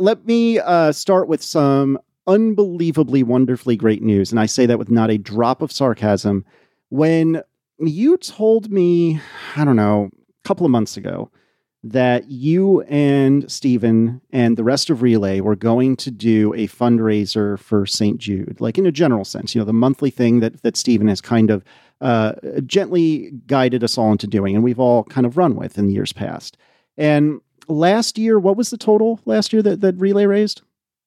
let me uh, start with some unbelievably, wonderfully great news. And I say that with not a drop of sarcasm. When you told me, I don't know, a couple of months ago, that you and Stephen and the rest of Relay were going to do a fundraiser for St. Jude, like in a general sense, you know, the monthly thing that that Stephen has kind of uh, gently guided us all into doing, and we've all kind of run with in years past. And last year, what was the total last year that, that Relay raised?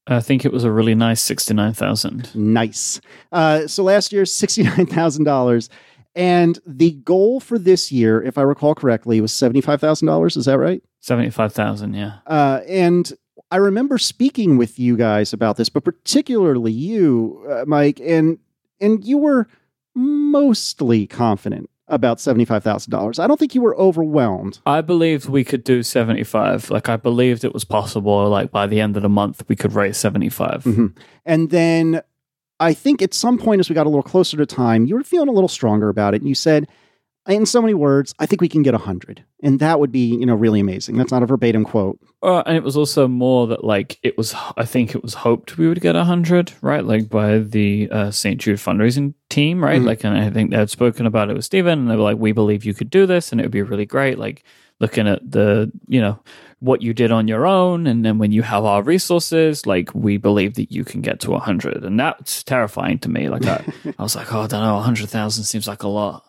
I think it was a really nice sixty-nine thousand. Nice. Uh, so last year, sixty-nine thousand dollars, and the goal for this year, if I recall correctly, was seventy-five thousand dollars. Is that right? Seventy-five thousand, yeah. Uh, and I remember speaking with you guys about this, but particularly you, uh, Mike, and and you were mostly confident about $75,000. I don't think you were overwhelmed. I believed we could do 75. Like, I believed it was possible, like, by the end of the month, we could raise 75. Mm-hmm. And then I think at some point, as we got a little closer to time, you were feeling a little stronger about it. And you said, in so many words, I think we can get 100. And that would be, you know, really amazing. That's not a verbatim quote. Uh, and it was also more that, like, it was, I think it was hoped we would get 100, right? Like, by the uh, St. Jude fundraising team, right? Mm-hmm. Like, and I think they had spoken about it with Stephen, and they were like, we believe you could do this, and it would be really great. Like, looking at the, you know, what you did on your own, and then when you have our resources, like, we believe that you can get to 100. And that's terrifying to me. Like, I, I was like, oh, I don't know, 100,000 seems like a lot.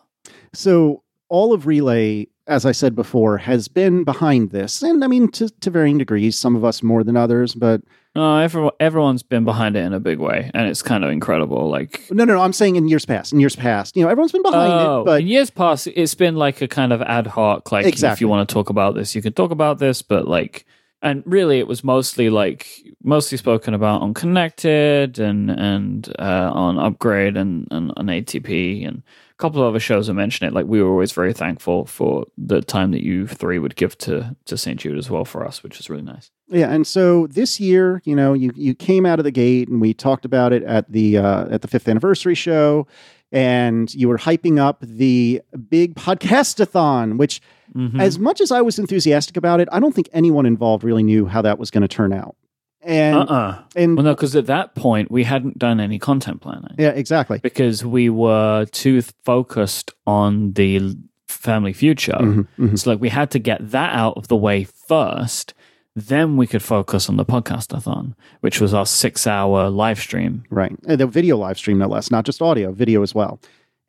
So all of Relay, as I said before, has been behind this, and I mean to, to varying degrees. Some of us more than others, but uh, everyone, everyone's been behind it in a big way, and it's kind of incredible. Like, no, no, no. I'm saying in years past. In years past, you know, everyone's been behind oh, it. But in years past, it's been like a kind of ad hoc. Like, exactly. if you want to talk about this, you can talk about this. But like, and really, it was mostly like mostly spoken about on Connected and and uh, on Upgrade and, and on ATP and a couple of other shows i mentioned it. Like we were always very thankful for the time that you three would give to to St. Jude as well for us, which is really nice. Yeah, and so this year, you know, you you came out of the gate, and we talked about it at the uh, at the fifth anniversary show, and you were hyping up the big podcastathon, which, mm-hmm. as much as I was enthusiastic about it, I don't think anyone involved really knew how that was going to turn out. And uh-uh. and well, no, because at that point we hadn't done any content planning. Yeah, exactly. Because we were too focused on the family future. Mm-hmm, mm-hmm. So like we had to get that out of the way first. Then we could focus on the podcastathon, which was our six-hour live stream. Right, and the video live stream, no less, not just audio, video as well.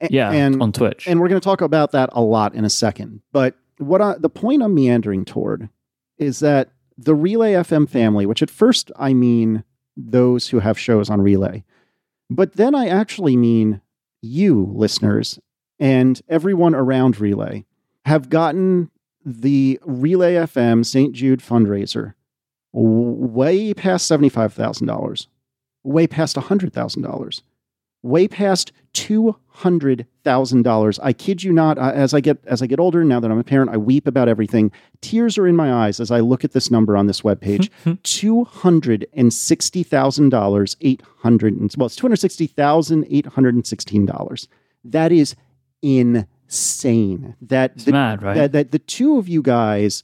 A- yeah, and on Twitch. And we're going to talk about that a lot in a second. But what I, the point I'm meandering toward is that the Relay FM family, which at first I mean those who have shows on Relay, but then I actually mean you, listeners, and everyone around Relay, have gotten the Relay FM St. Jude fundraiser way past $75,000, way past $100,000 way past two hundred thousand dollars. I kid you not. As I get as I get older, now that I'm a parent, I weep about everything. Tears are in my eyes as I look at this number on this webpage. Hmm. two hundred and sixty thousand dollars, eight hundred well, it's two hundred sixty thousand eight hundred and sixteen dollars. That is insane. That it's the, mad, right? That, that the two of you guys,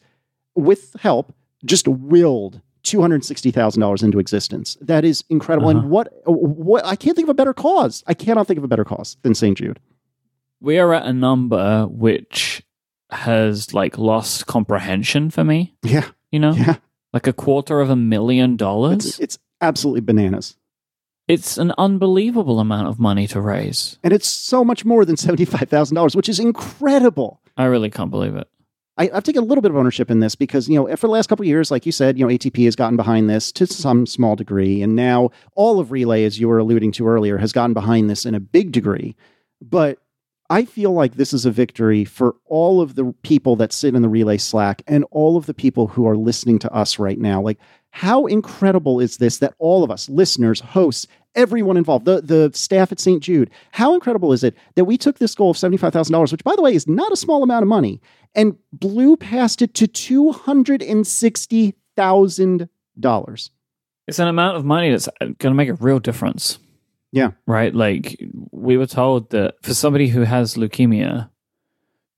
with help, just willed $260,000 into existence. That is incredible. Uh-huh. And what, what, I can't think of a better cause. I cannot think of a better cause than St. Jude. We are at a number which has like lost comprehension for me. Yeah. You know? Yeah. Like a quarter of a million dollars. It's, it's absolutely bananas. It's an unbelievable amount of money to raise. And it's so much more than $75,000, which is incredible. I really can't believe it. I, have taken a little bit of ownership in this because, you know, for the last couple of years, like you said, you know, ATP has gotten behind this to some small degree. And now all of Relay, as you were alluding to earlier, has gotten behind this in a big degree. But I feel like this is a victory for all of the people that sit in the Relay Slack and all of the people who are listening to us right now. Like, how incredible is this that all of us, listeners, hosts, everyone involved, the, the staff at St. Jude, how incredible is it that we took this goal of $75,000, which, by the way, is not a small amount of money, and blew past it to $260,000. It's an amount of money that's going to make a real difference. Yeah. Right? Like, we were told that for somebody who has leukemia,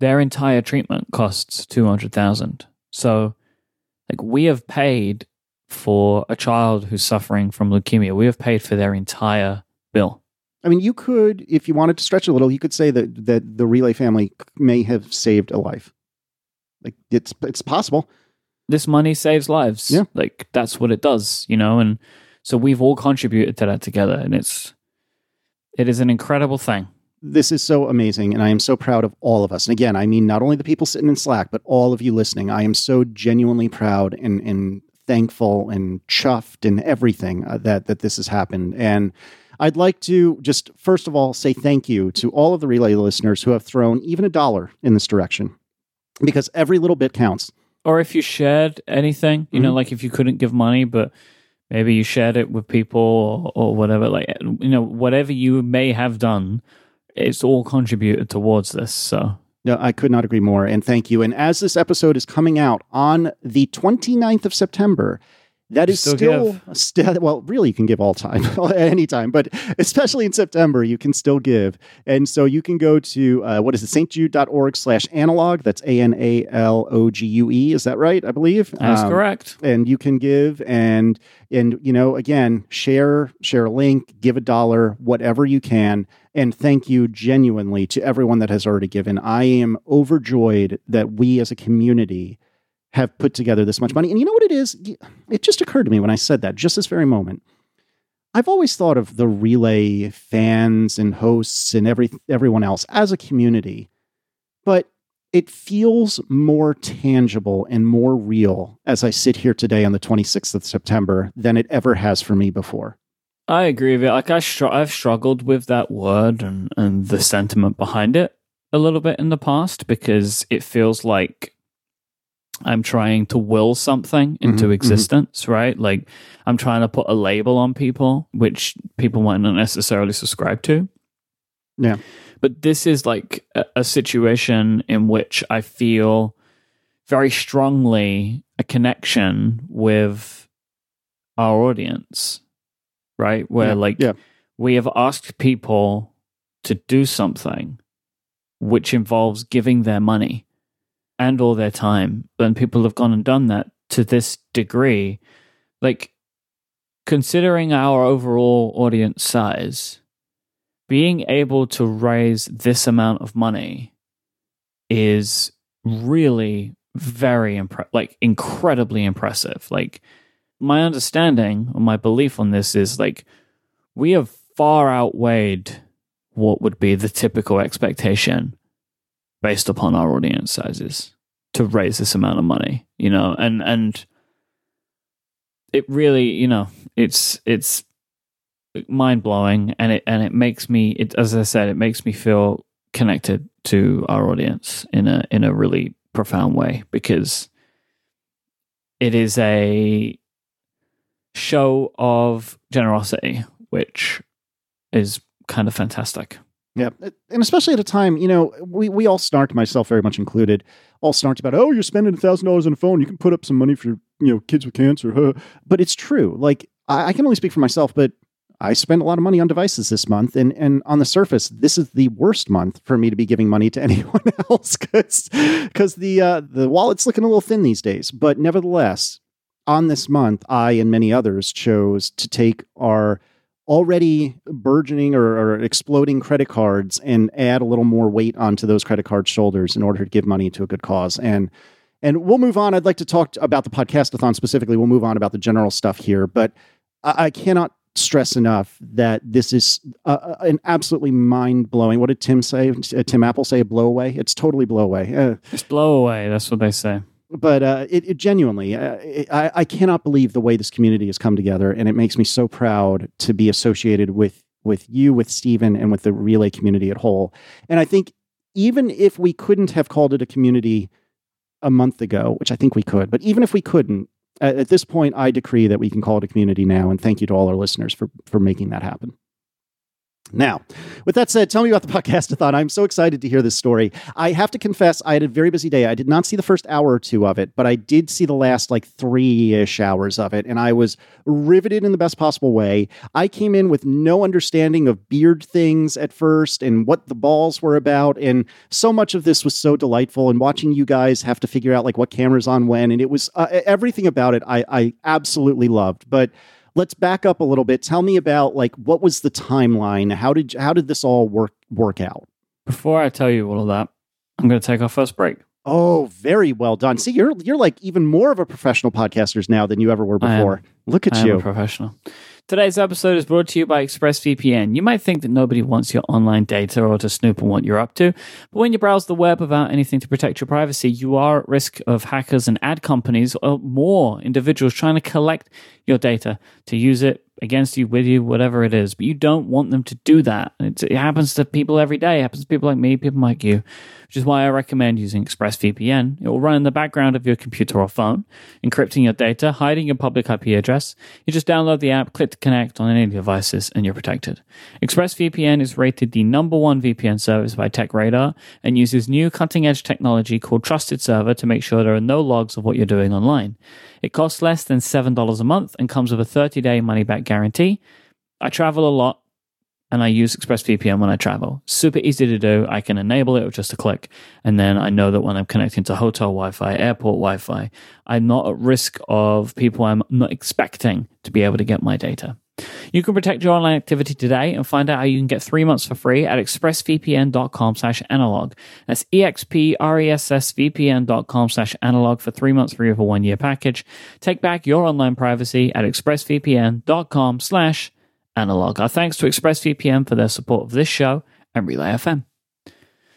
their entire treatment costs 200000 So, like, we have paid for a child who's suffering from leukemia. We have paid for their entire bill. I mean, you could, if you wanted to stretch a little, you could say that that the Relay family may have saved a life. Like it's it's possible. This money saves lives. Yeah. Like that's what it does, you know, and so we've all contributed to that together and it's it is an incredible thing. This is so amazing, and I am so proud of all of us. And again, I mean not only the people sitting in Slack, but all of you listening. I am so genuinely proud and and thankful and chuffed and everything uh, that that this has happened. And I'd like to just first of all say thank you to all of the relay listeners who have thrown even a dollar in this direction, because every little bit counts. Or if you shared anything, you know, Mhm. like if you couldn't give money, but maybe you shared it with people or, or whatever, like you know, whatever you may have done, it's all contributed towards this. So No, I could not agree more. And thank you. And as this episode is coming out on the 29th of September, that is Still still, still well, really, you can give all time, anytime, but especially in September, you can still give. And so you can go to, uh, what is it, stjude.org slash analog. That's A N A L O G U E. Is that right? I believe. that's Um, correct. and you can give and and you know again share share a link give a dollar whatever you can and thank you genuinely to everyone that has already given i am overjoyed that we as a community have put together this much money and you know what it is it just occurred to me when i said that just this very moment i've always thought of the relay fans and hosts and every everyone else as a community but it feels more tangible and more real as I sit here today on the 26th of September than it ever has for me before. I agree with it. Like I str- I've struggled with that word and, and the sentiment behind it a little bit in the past because it feels like I'm trying to will something into Mhm, mhm. existence, right? Like I'm trying to put a label on people, which people might not necessarily subscribe to. Yeah. But this is like a, a situation in which I feel very strongly a connection with our audience, right? Where Yeah, like yeah. we have asked people to do something which involves giving their money and all their time, and people have gone and done that to this degree. Like considering our overall audience size, being able to raise this amount of money is really very impre- like incredibly impressive. Like my understanding or my belief on this is like we have far outweighed what would be the typical expectation based upon our audience sizes to raise this amount of money, you know, and and it really, you know, it's it's mind blowing and it and it makes me it as I said, it makes me feel connected to our audience in a in a really profound way because it is a show of generosity, which is kind of fantastic. Yeah. And especially at a time, you know, we, we all snarked, myself very much included, all snarked about, oh, you're spending $1,000 on a phone. You can put up some money for, you know, kids with cancer. Huh. But it's true. Like, I, I can only speak for myself, but I spent a lot of money on devices this month. And, and on the surface, this is the worst month for me to be giving money to anyone else because the, uh, the wallet's looking a little thin these days. But nevertheless, on this month, I and many others chose to take our already burgeoning or, or, exploding credit cards and add a little more weight onto those credit card shoulders in order to give money to a good cause. And and we'll move on. I'd like to talk about the podcastathon specifically. We'll move on about the general stuff here, but I, I cannot stress enough that this is uh, an absolutely mind blowing. What did Tim say? Uh, Tim Apple say? Blow away. It's totally blow away. Uh, It's blow away. That's what they say. But uh, it, it genuinely, uh, I cannot believe the way this community has come together, and it makes me so proud to be associated with with you, with Stephen, and with the relay community at whole. And I think even if we couldn't have called it a community a month ago, which I think we could, but even if we couldn't, at, at this point, I decree that we can call it a community now. And thank you to all our listeners for for making that happen. Now, with that said, tell me about the podcastathon. I'm so excited to hear this story. I have to confess, I had a very busy day. I did not see the first hour or two of it, but I did see the last like three ish hours of it, and I was riveted in the best possible way. I came in with no understanding of beard things at first and what the balls were about, and so much of this was so delightful. And watching you guys have to figure out like what cameras on when, and it was uh, everything about it. I, I absolutely loved, but let's back up a little bit. Tell me about like what was the timeline? How did how did this all work work out? Before I tell you all of that, I'm going to take our first break. Oh, very well done. See, you're you're like even more of a professional podcasters now than you ever were before. Look at I you. professional. Today's episode is brought to you by ExpressVPN. You might think that nobody wants your online data or to snoop on what you're up to, but when you browse the web without anything to protect your privacy, you are at risk of hackers and ad companies or more individuals trying to collect your data to use it against you, with you, whatever it is. But you don't want them to do that. It happens to people every day. It happens to people like me, people like you, which is why I recommend using ExpressVPN. It will run in the background of your computer or phone, encrypting your data, hiding your public IP address. You just download the app, click connect on any devices, and you're protected. ExpressVPN is rated the number one VPN service by TechRadar and uses new cutting edge technology called Trusted Server to make sure there are no logs of what you're doing online. It costs less than $7 a month and comes with a 30 day money back guarantee. I travel a lot and I use ExpressVPN when I travel. Super easy to do. I can enable it with just a click. And then I know that when I'm connecting to hotel Wi Fi, airport Wi Fi, I'm not at risk of people I'm not expecting to be able to get my data. You can protect your online activity today and find out how you can get three months for free at expressvpn.com slash analog. That's expressvpn.com slash analog for three months free of a one year package. Take back your online privacy at expressvpn.com slash analog. Our thanks to ExpressVPN for their support of this show and Relay FM.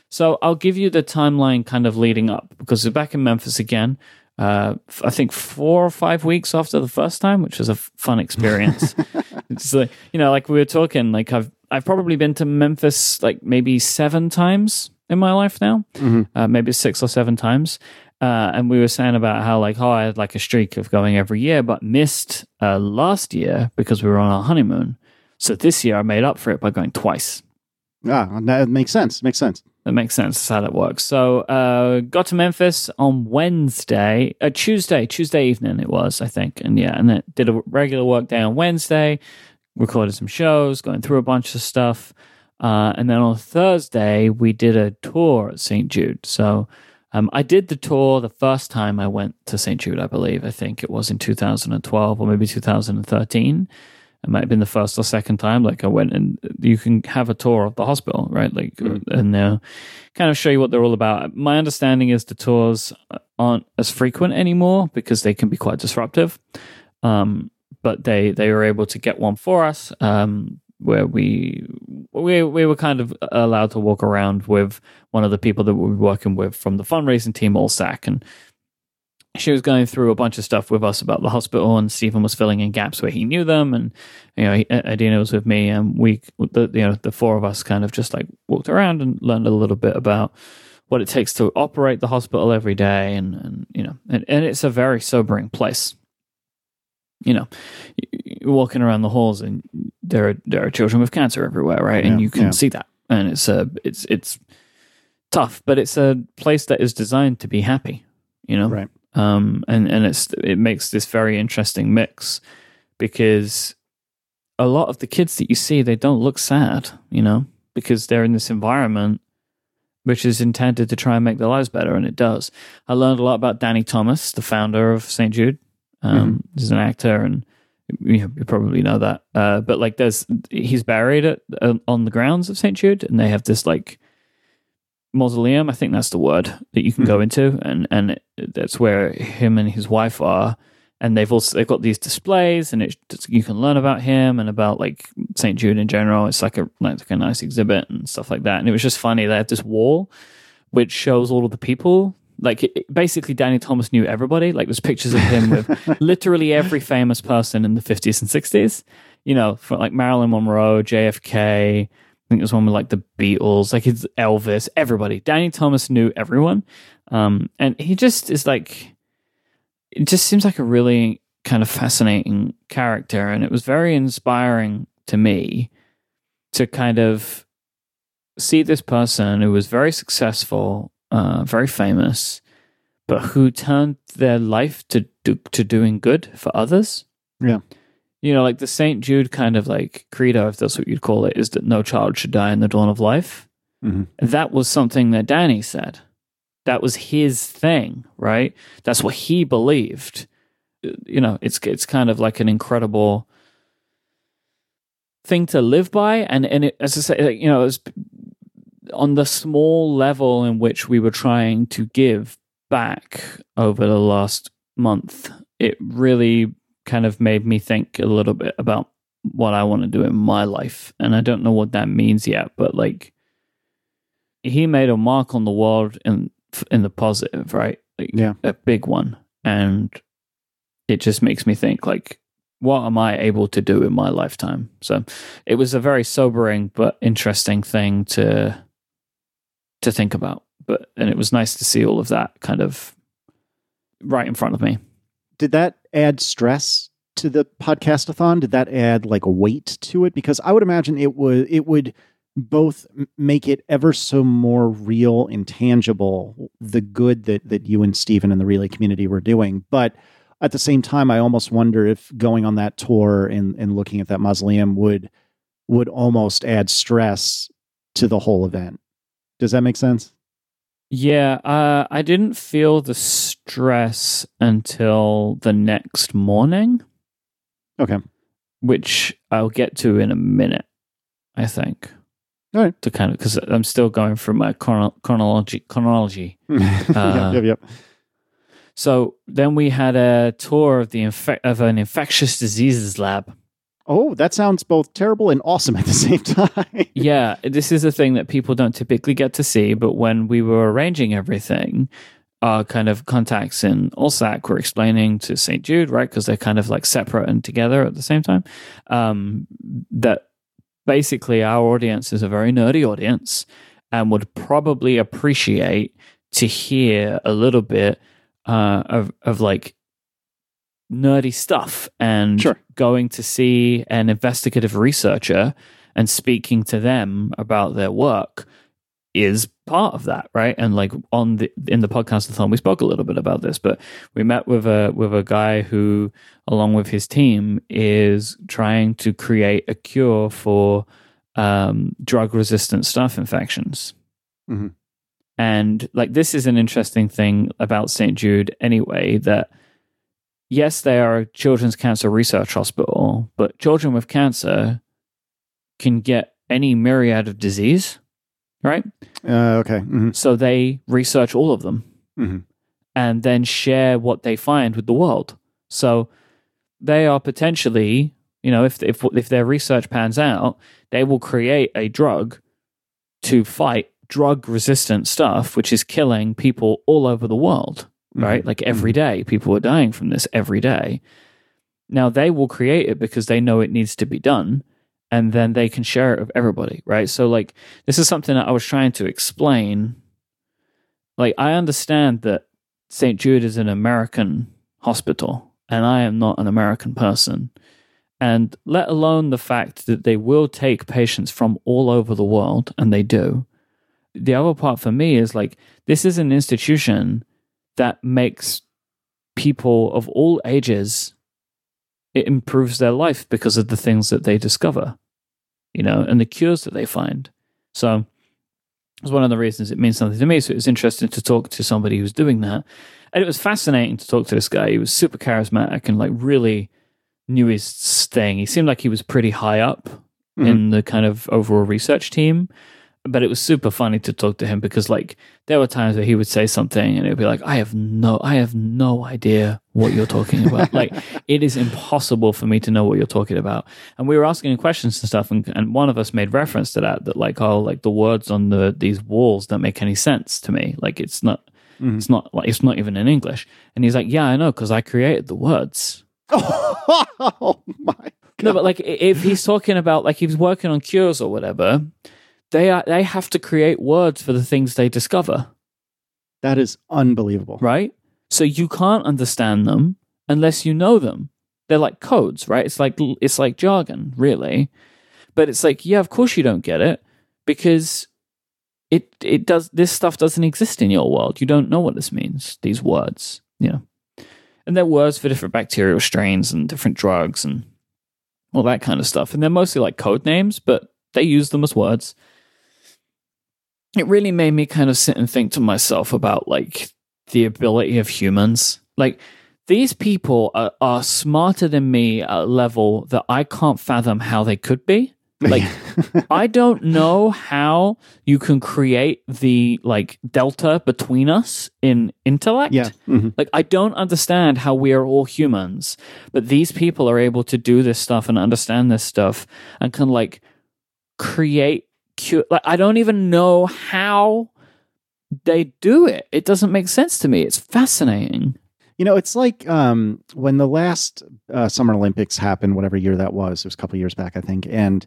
So I'll give you the timeline kind of leading up because we're back in Memphis again. Uh, I think four or five weeks after the first time, which was a fun experience. it's like you know, like we were talking, like I've I've probably been to Memphis like maybe seven times in my life now, mm-hmm. uh, maybe six or seven times. Uh, and we were saying about how like oh I had like a streak of going every year, but missed uh, last year because we were on our honeymoon. So this year I made up for it by going twice. Ah, that makes sense. Makes sense. That makes sense. That's how that works. So, uh, got to Memphis on Wednesday, uh, Tuesday, Tuesday evening it was, I think. And yeah, and then did a regular work day on Wednesday, recorded some shows, going through a bunch of stuff. Uh, and then on Thursday, we did a tour at St. Jude. So, um, I did the tour the first time I went to St. Jude, I believe. I think it was in 2012 or maybe 2013 it might have been the first or second time like i went and you can have a tour of the hospital right? Like mm-hmm. and uh, kind of show you what they're all about. My understanding is the tours aren't as frequent anymore because they can be quite disruptive. Um, but they they were able to get one for us um, where we we we were kind of allowed to walk around with one of the people that we were working with from the fundraising team, ALSAC, and she was going through a bunch of stuff with us about the hospital, and Stephen was filling in gaps where he knew them, and you know, uh, Adina was with me, and we, the you know, the four of us kind of just like walked around and learned a little bit about what it takes to operate the hospital every day, and and you know, and, and it's a very sobering place. You know, you're walking around the halls, and there are there are children with cancer everywhere, right? Yeah, and you can yeah. see that, and it's a it's it's tough, but it's a place that is designed to be happy. You know, right um, and and it's it makes this very interesting mix because a lot of the kids that you see they don't look sad, you know, because they're in this environment which is intended to try and make their lives better, and it does. I learned a lot about Danny Thomas, the founder of St. Jude. Um, mm-hmm. He's an actor, and you, you probably know that. Uh, but like, there's he's buried at, uh, on the grounds of St. Jude, and they have this like mausoleum. I think that's the word that you can mm-hmm. go into, and and that's where him and his wife are. And they've also they've got these displays, and it's you can learn about him and about like Saint Jude in general. It's like a like a nice exhibit and stuff like that. And it was just funny. They have this wall which shows all of the people like it, basically Danny Thomas knew everybody. Like there's pictures of him with literally every famous person in the 50s and 60s. You know, like Marilyn Monroe, JFK, I think there's one with like the Beatles, like it's Elvis, everybody. Danny Thomas knew everyone. Um, and he just is like, it just seems like a really kind of fascinating character. And it was very inspiring to me to kind of see this person who was very successful, uh, very famous, but who turned their life to to doing good for others. Yeah. You know, like the St. Jude kind of like credo, if that's what you'd call it, is that no child should die in the dawn of life. Mhm. That was something that Danny said. That was his thing, right? That's what he believed. You know, it's it's kind of like an incredible thing to live by, and and it, as I say, like, you know, was on the small level in which we were trying to give back over the last month. It really kind of made me think a little bit about what I want to do in my life, and I don't know what that means yet, but like he made a mark on the world in in the positive, right? Like, Yeah. a big one, and it just makes me think like, what am I able to do in my lifetime? So it was a very sobering but interesting thing to to think about. But and it was nice to see all of that kind of right in front of me. Did that add stress to the podcastathon? Did that add like weight to it? Because I would imagine it would it would both make it ever so more real and tangible the good that that you and Stephen and the relay community were doing, but at the same time, I almost wonder if going on that tour and, and looking at that mausoleum would would almost add stress to the whole event. Does that make sense? Yeah, uh, I didn't feel the stress until the next morning, Okay. which I'll get to in a minute. I think. All right. To kind of because I'm still going through my chrono- chronology chronology. yep, yep, yep. So then we had a tour of the infe- of an infectious diseases lab. Oh, that sounds both terrible and awesome at the same time. yeah, this is a thing that people don't typically get to see. But when we were arranging everything, our kind of contacts in ALSAC were explaining to St. Jude, right? Because they're kind of like separate and together at the same time. Um, that basically our audience is a very nerdy audience and would probably appreciate to hear a little bit uh, of of like nerdy stuff and Sure. going to see an investigative researcher and speaking to them about their work is part of that right and like on the in the podcast thon we spoke a little bit about this but we met with a with a guy who along with his team is trying to create a cure for um, drug resistant staph infections Mhm. and like this is an interesting thing about st jude anyway that yes, they are a children's cancer research hospital, but children with cancer can get any myriad of disease, right? Uh, okay. mhm, So they research all of them mhm. and then share what they find with the world. So they are potentially, you know, if if if their research pans out, they will create a drug to fight drug resistant stuff, which is killing people all over the world right? Mm-hmm. Like mm-hmm. every day, people are dying from this every day. Now they will create it because they know it needs to be done, and then they can share it with everybody, right? So, like, this is something that I was trying to explain. Like, I understand that St. Jude is an American hospital, and I am not an American person. And let alone the fact that they will take patients from all over the world, and they do. The other part for me is like, this is an institution that makes people of all ages it improves their life because of the things that they discover you know and the cures that they find. So it's one of the reasons it means something to me. So it was interesting to talk to somebody who's doing that. And it was fascinating to talk to this guy. He was super charismatic and like really knew his thing. He seemed like he was pretty high up mm-hmm. in the kind of overall research team but it was super funny to talk to him because like there were times where he would say something and it would be like i have no i have no idea what you're talking about. Like it is impossible for me to know what you're talking about. And we were asking questions and stuff and, and one of us made reference to that that like oh like the words on the these walls don't make any sense to me. Like it's not Mhm. it's not like it's not even in english. And he's like yeah i know because i created the words. Oh my god. no, but like if he's talking about like he's working on cures or whatever, they are they have to create words for the things they discover, that is unbelievable. right? So you can't understand them unless you know them. They're like codes, right? It's like it's like jargon, really. but it's like, yeah, of course you don't get it because it it does this stuff doesn't exist in your world. You don't know what this means. These words, you know, and they're words for different bacterial strains and different drugs and all that kind of stuff. And they're mostly like code names, but they use them as words. It really made me kind of sit and think to myself about like the ability of humans. Like these people are, are smarter than me at a level that I can't fathom how they could be. Like I don't know how you can create the like delta between us in intellect. Yeah. Mhm. Like I don't understand how we are all humans, but these people are able to do this stuff and understand this stuff and can like create cu- like I don't even know how they do it. It doesn't make sense to me. It's fascinating. You know, it's like um, when the last uh, Summer Olympics happened, whatever year that was. It was a couple years back, I think, and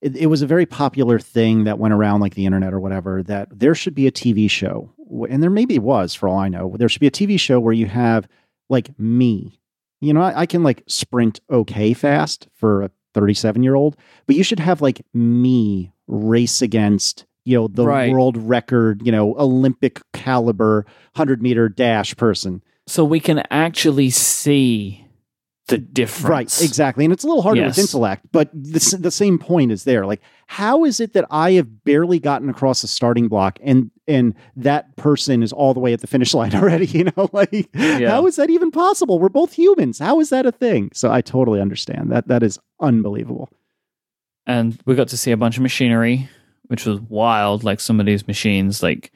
it, it was a very popular thing that went around like the internet or whatever. That there should be a TV show, and there maybe was, for all I know, there should be a TV show where you have like me. You know, I, I can like sprint okay fast for a 37 year old, but you should have like me race against you know the Right. world record, you know, Olympic caliber 100 meter dash person. So we can actually see the difference. Right, exactly. And it's a little harder with Yes. intellect, but the, the same point is there. Like, how is it that I have barely gotten across the starting block and and that person is all the way at the finish line already? You know, like how is that even possible? We're both humans. How is that a thing? So I totally understand that. That is unbelievable. And we got to see a bunch of machinery, which was wild. Like some of these machines, like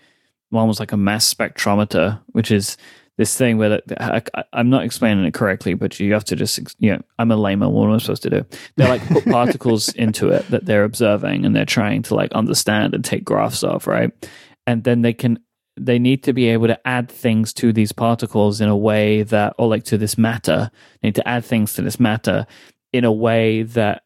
one was like a mass spectrometer, which is this thing where the, I, I'm not explaining it correctly, but you have to just, you know, I'm a layman. What am I supposed to do? They like put particles into it that they're observing and they're trying to like understand and take graphs of, right? And then they can, they need to be able to add things to these particles in a way that, or like to this matter, they need to add things to this matter in a way that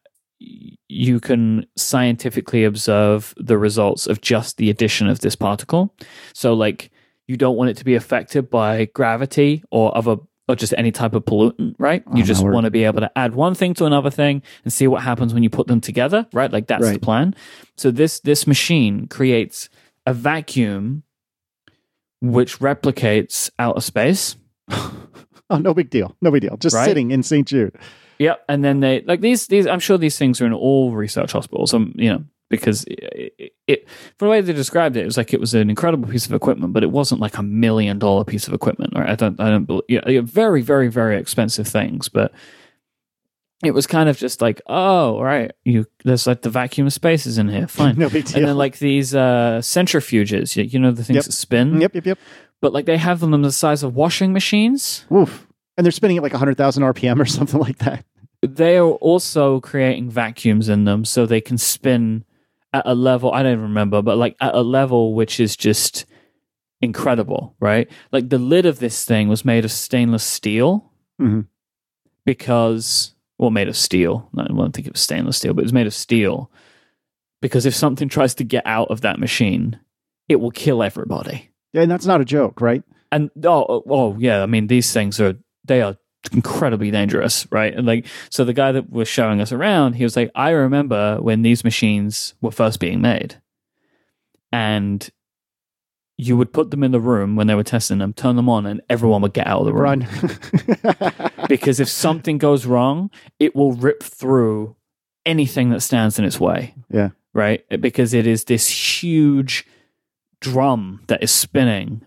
you can scientifically observe the results of just the addition of this particle. So, like, you don't want it to be affected by gravity or other or just any type of pollutant, right? Oh, you just want to be able to add one thing to another thing and see what happens when you put them together, right? Like that's the plan. So this this machine creates a vacuum which replicates outer space. Oh, no big deal. No big deal. Just Right? sitting in St. Jude. Yep, and then they like these. These I'm sure these things are in all research hospitals. Um, you know, because it, it, it from the way they described it, it was like it was an incredible piece of equipment, but it wasn't like a million dollar piece of equipment. Right? I don't. I don't. believe Yeah, very, very, very expensive things, but it was kind of just like, oh, right, you there's like the vacuum of spaces in here, fine. No big And then like these uh, centrifuges, you, you know the things Yep. that spin, yep, yep, yep. but like they have them the size of washing machines. Woof. And they're spinning at like 100,000 RPM or something like that. They are also creating vacuums in them so they can spin at a level I don't even remember, but like at a level which is just incredible, right? Like the lid of this thing was made of stainless steel Mhm. because well made of steel. I don't think it was stainless steel, but it was made of steel. Because if something tries to get out of that machine, it will kill everybody. Yeah, And that's not a joke, right? And oh, oh, oh yeah, I mean these things are they are incredibly dangerous, right? And like so the guy that was showing us around, he was like, I remember when these machines were first being made. And you would put them in the room when they were testing them, turn them on, and everyone would get out of the room. Because if something goes wrong, it will rip through anything that stands in its way. Yeah. Right? Because it is this huge drum that is spinning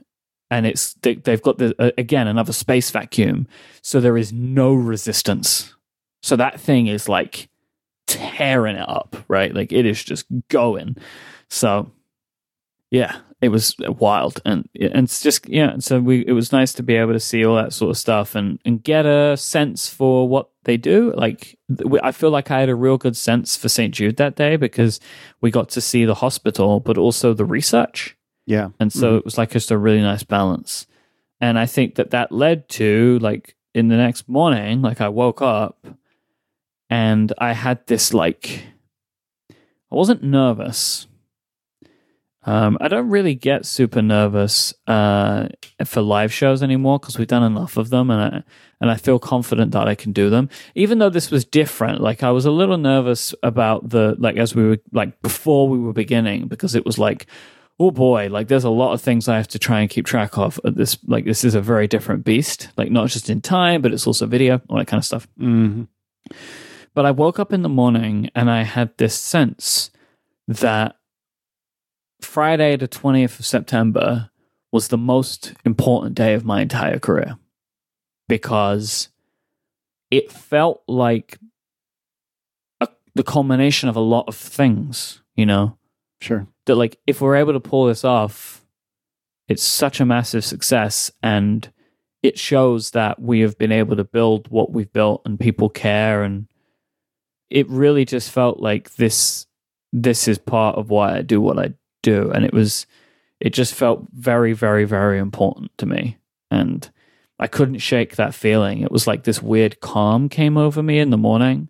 and it's they, they've got the uh, again another space vacuum. So there is no resistance. So that thing is like tearing it up right? Like it is just going. So yeah it was wild. And and it's just yeah so we it was nice to be able to see all that sort of stuff and and get a sense for what they do. Like i feel like i had a real good sense for st jude that day because we got to see the hospital but also the research yeah. and so it was like just a really nice balance and i think that that led to like in the next morning like i woke up and i had this like i wasn't nervous Um, I don't really get super nervous uh, for live shows anymore because we've done enough of them, and I, and I feel confident that I can do them. Even though this was different, like I was a little nervous about the like as we were like before we were beginning because it was like, oh boy, like there's a lot of things I have to try and keep track of. At this like this is a very different beast, like not just in time, but it's also video, all that kind of stuff. hmm But I woke up in the morning and I had this sense that Friday, the 20th of September, was the most important day of my entire career because it felt like a, the culmination of a lot of things, you know, Sure. That like if we're able to pull this off, it's such a massive success and it shows that we have been able to build what we've built and people care and it really just felt like this this is part of why I do what I do and it was it just felt very very very important to me and I couldn't shake that feeling. It was like this weird calm came over me in the morning.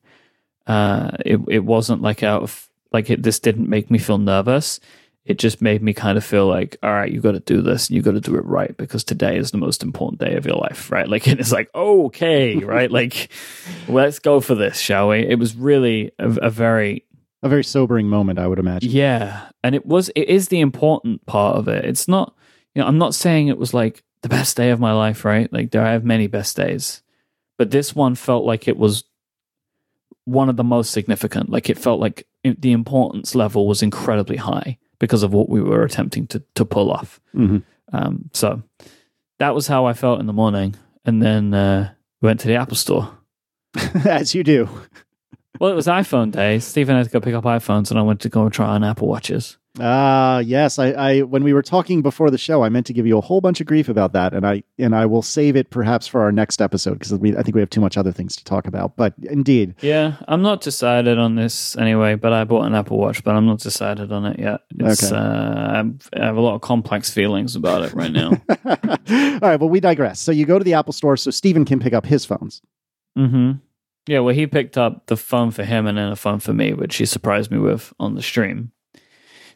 Uh it it wasn't like out of like it this didn't make me feel nervous. It just made me kind of feel like all right you got to do this and you got to do it right because today is the most important day of your life right? Like it's like okay right? Like let's go for this shall we? It was really a, a very A very sobering moment, I would imagine. yeah and it was it is the important part of it. It's not you know i'm not saying it was like the best day of my life right? Like there i have many best days but this one felt like it was one of the most significant. Like it felt like the importance level was incredibly high because of what we were attempting to to pull off. Hmm um so that was how i felt in the morning. And then uh went to the apple store. As you do. Well it was iphone day stephen had to go pick up iphones and i went to go try on apple watches Ah, yes. I, I when we were talking before the show, I meant to give you a whole bunch of grief about that, and I and I will save it perhaps for our next episode because I think we have too much other things to talk about. But indeed, Yeah, I'm not decided on this anyway, but I bought an Apple Watch, but I'm not decided on it yet. It's, Okay. uh, I have a lot of complex feelings about it right now. all right. Well, we digress. So you go to the Apple store so Stephen can pick up his phones. hmm Yeah, well, he picked up the phone for him and then a phone for me, which he surprised me with on the stream.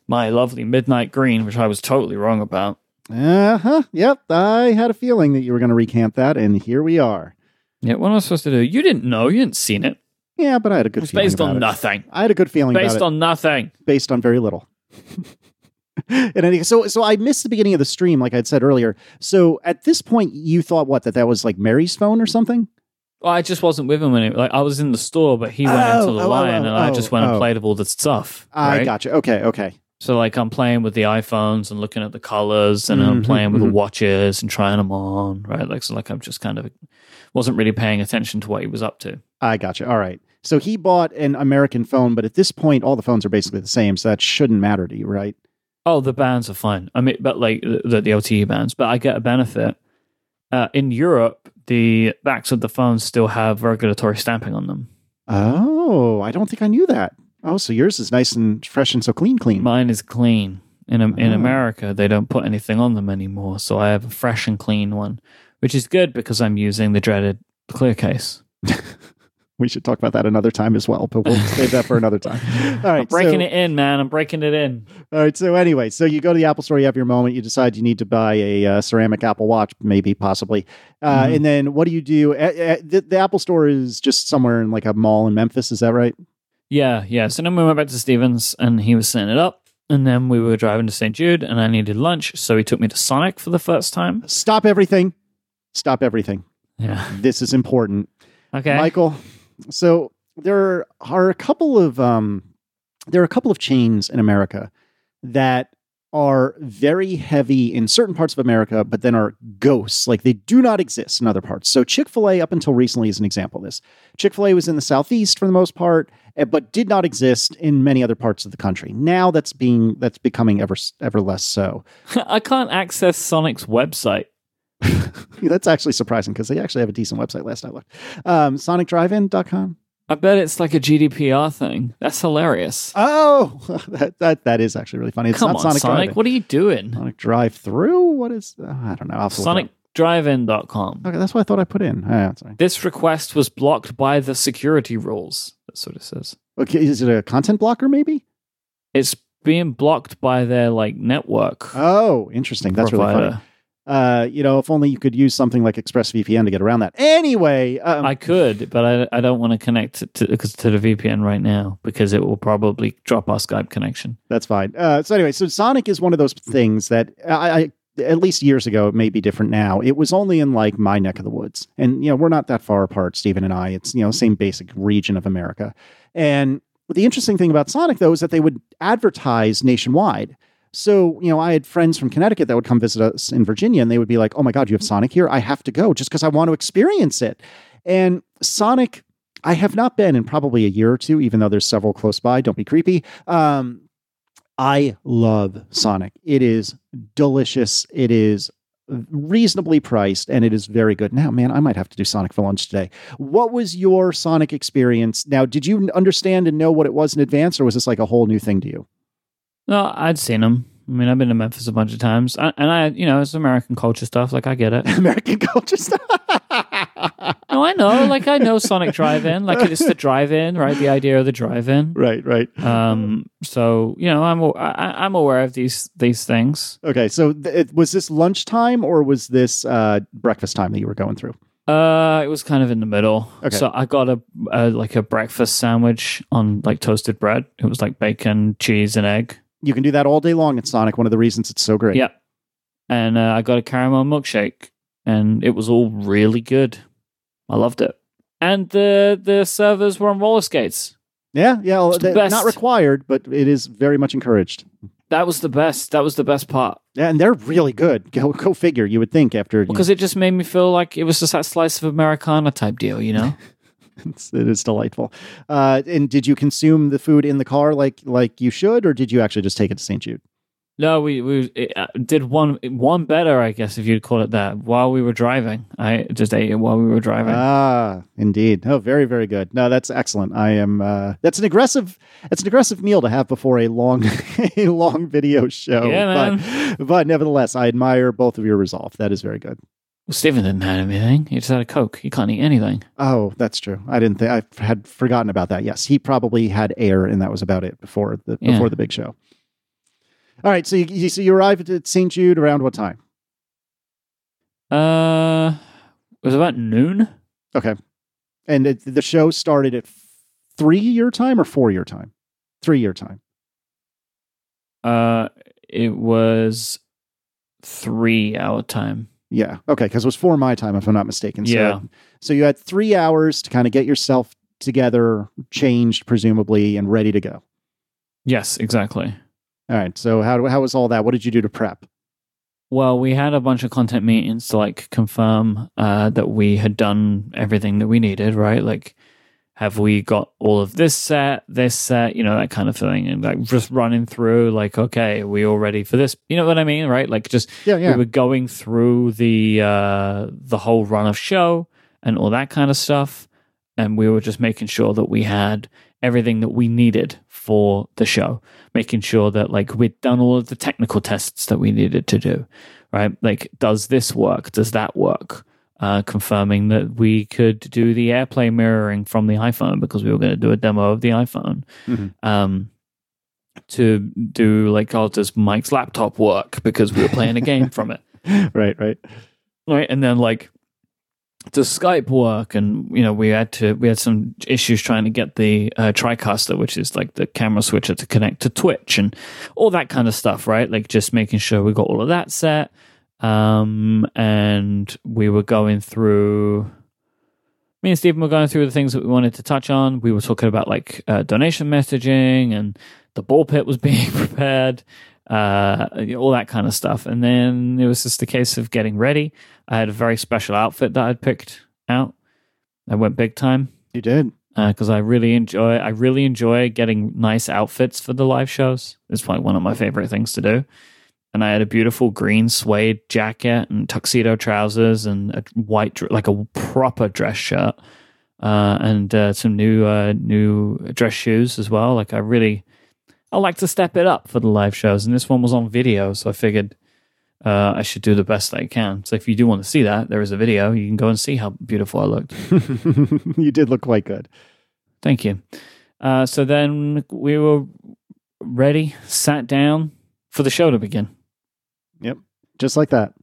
My lovely midnight green, which I was totally wrong about. Uh huh. Yep. I had a feeling that you were going to recant that, and here we are. Yeah, what am I supposed to do? You didn't know, you hadn't seen it. Yeah, but I had a good It's feeling based on it. nothing. I had a good feeling Based on nothing. based on very little. and any, so, so I missed the beginning of the stream, like I'd said earlier. So at this point, you thought what that that was like Mary's phone or something? Well, I just wasn't with him when it, like I was in the store, but he went Oh, into the oh, oh, line, oh, and I oh, just went and oh. played with all the stuff. I right? gotcha. Okay, okay. So like I'm playing with the iPhones and looking at the colors, and I'm Mhm, playing with mhm. the watches and trying them on, right? Like so, like I'm just kind of wasn't really paying attention to what he was up to. I gotcha. All right. So he bought an American phone, but at this point, all the phones are basically the same, so that shouldn't matter to you, right? Oh, the bands are fine. I mean, but like the the LTE bands, but I get a benefit. Uh, in Europe, the backs of the phones still have regulatory stamping on them. Oh, I don't think I knew that. Oh, so yours is nice and fresh and so clean, clean. Mine is clean. In in Oh. America, they don't put anything on them anymore, so I have a fresh and clean one, which is good because I'm using the dreaded clear case. we should talk about that another time as well, but we'll save that for another time. All right, I'm breaking so, it in, man. I'm breaking it in. All right. So anyway, so you go to the Apple Store, you have your moment, you decide you need to buy a uh, ceramic Apple Watch, maybe, possibly, uh, Mhm. and then what do you do? Uh, uh, the, the Apple Store is just somewhere in like a mall in Memphis. Is that right? Yeah, yeah. So then we went back to Stephen's and he was setting it up. And then we were driving to St. Jude and I needed lunch. So he took me to Sonic for the first time. Stop everything. Stop everything. Yeah. This is important. Okay. Michael. So there are a couple of um, there are a couple of chains in America that are very heavy in certain parts of America, but then are ghosts. Like they do not exist in other parts. So Chick fil A, up until recently, is an example of this. Chick fil A was in the Southeast for the most part, eh, but did not exist in many other parts of the country. Now that's being that's becoming ever ever less so. I can't access Sonic's website. That's actually surprising because they actually have a decent website last I looked. Um, SonicDriveIn.com. I bet it's like a GDPR thing. That's hilarious. Oh, that, that that is actually really funny. It's Come not on, Sonic, Sonic. Drive-In. what are you doing? Sonic Drive Through? What is? Uh, I don't know. I'll have to SonicDrivein.com. Okay, that's what I thought I put in. Oh, yeah, sorry. This request was blocked by the security rules. That's what it says. Okay, is it a content blocker? Maybe. It's being blocked by their like network. Oh, interesting. That's really funny. Uh, you know, if only you could use something like ExpressVPN to get around that. Anyway, um, I could, but I, I don't want to connect to, to, to the VPN right now because it will probably drop our Skype connection. That's fine. Uh, so anyway, so Sonic is one of those things that I, I at least years ago, it may be different now. It was only in like my neck of the woods, and you know we're not that far apart, Stephen and I. It's you know same basic region of America, and the interesting thing about Sonic though is that they would advertise nationwide. So, you know, I had friends from Connecticut that would come visit us in Virginia and they would be like, oh my God, you have Sonic here? I have to go just because I want to experience it. And Sonic, I have not been in probably a year or two, even though there's several close by. Don't be creepy. Um, I love Sonic. It is delicious. It is reasonably priced and it is very good. Now, man, I might have to do Sonic for lunch today. What was your Sonic experience? Now, did you understand and know what it was in advance or was this like a whole new thing to you? No, I'd seen them. I mean, I've been to Memphis a bunch of times, I, and I, you know, it's American culture stuff. Like, I get it. American culture stuff. No, I know. Like, I know Sonic Drive-In. Like, it's the drive-in, right? The idea of the drive-in. right, right. Um. So, you know, I'm I, I'm aware of these these things. Okay, so th- it, was this lunchtime or was this uh, breakfast time that you were going through? Uh, it was kind of in the middle. Okay. So I got a, a like a breakfast sandwich on like toasted bread. It was like bacon, cheese, and egg. You can do that all day long at Sonic. One of the reasons it's so great. Yeah. And uh, I got a caramel milkshake, and it was all really good. I loved it. And the the servers were on roller skates. yeah, yeah. well, the best. Not required, but it is very much encouraged. That was the best. That was the best part Yeah, and they're really good. Go, go figure. You would think after because it just made me feel like it was just that slice of Americana type deal, you know. it's, it is delightful. Uh, and did you consume the food in the car like like you should, or did you actually just take it to St. Jude? No, we we uh, did one one better, I guess, if you'd call it that. While we were driving, I just ate it while we were driving. Ah, indeed. Oh, very, very good. No, that's excellent. I am. Uh, that's an aggressive. That's an aggressive meal to have before a long, a long video show. Yeah, But, but nevertheless, I admire both of your resolve. That is very good. Well, Stephen didn't have anything. He just had a Coke. He can't eat anything. Oh, that's true. I didn't think I had forgotten about that. Yes, he probably had air, and that was about it before the Yeah. before the big show. All right, so you, you so you arrived at St. Jude around what time? Uh, it was about noon. Okay, and it, the show started at three year time or four year time? Three year time. Uh, it was three hour time. Yeah. Okay. Because it was for my time, if I'm not mistaken. So, Yeah. So you had three hours to kind of get yourself together, changed, presumably, and ready to go. Yes, exactly. All right. So how how was all that? What did you do to prep? Well, we had a bunch of content meetings to like confirm uh, that we had done everything that we needed, right? Like, have we got all of this set, this set, you know, that kind of thing, and like just running through, like, okay, are we all ready for this? You know what I mean, right? Like, just Yeah. Yeah. we were going through the uh, the whole run of show and all that kind of stuff, and we were just making sure that we had everything that we needed for the show, making sure that like we'd done all of the technical tests that we needed to do, right? Like, does this work? Does that work? Uh, confirming that we could do the AirPlay mirroring from the iPhone because we were going to do a demo of the iPhone. Mhm. Um, to do like, oh, does Mike's laptop work because we were playing a game from it, right. Right. right? And then like, does Skype work? And you know, we had to we had some issues trying to get the uh, TriCaster, which is like the camera switcher, to connect to Twitch and all that kind of stuff, right? Like just making sure we got all of that set. Um, and we were going through. Me and Stephen were going through the things that we wanted to touch on. We were talking about like uh, donation messaging and the ball pit was being prepared, uh, all that kind of stuff. And then it was just a case of getting ready. I had a very special outfit that I'd picked out. I went big time You did. because I really enjoy. I really enjoy getting nice outfits for the live shows. It's probably one of my favorite things to do. And I had a beautiful green suede jacket and tuxedo trousers and a white, like a proper dress shirt, uh, and uh, some new uh, new dress shoes as well. Like I really, I like to step it up for the live shows, and this one was on video, so I figured uh, I should do the best I can. So if you do want to see that, there is a video. You can go and see how beautiful I looked. you did look quite good. Thank you. Uh, so then we were ready, sat down for the show to begin. Yep. Just like that.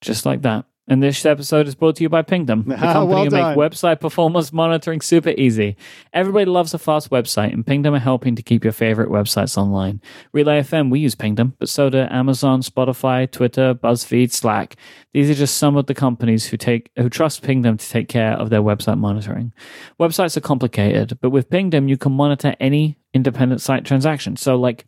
Just like that. And this episode is brought to you by Pingdom, the Ah, company well who done. make website performance monitoring super easy. Everybody loves a fast website, and Pingdom are helping to keep your favorite websites online. Relay FM, we use Pingdom, but so do Amazon, Spotify, Twitter, BuzzFeed, Slack. These are just some of the companies who take who trust Pingdom to take care of their website monitoring. Websites are complicated, but with Pingdom, you can monitor any independent site transaction. So, like,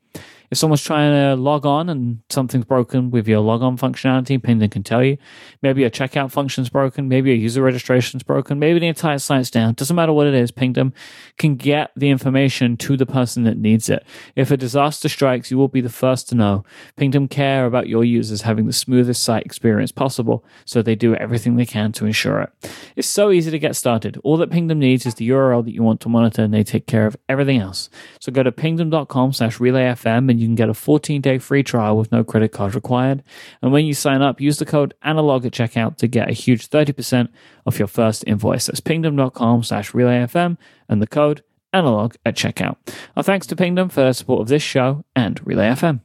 if someone's trying to log on and something's broken with your logon functionality, Pingdom can tell you. Maybe your checkout function's broken, maybe your user registration's broken, maybe the entire site's down. Doesn't matter what it is, Pingdom can get the information to the person that needs it. If a disaster strikes, you will be the first to know. Pingdom care about your users having the smoothest site experience possible, so they do everything they can to ensure it. It's so easy to get started. All that Pingdom needs is the URL that you want to monitor, and they take care of everything else. So go to pingdom.com slash relayfm and you can get a 14-day free trial with no credit card required. And when you sign up, use the code analog at checkout to get a huge 30% off your first invoice. That's pingdom.com slash relayfm and the code analog at checkout. Our thanks to Pingdom for their support of this show and Relay FM.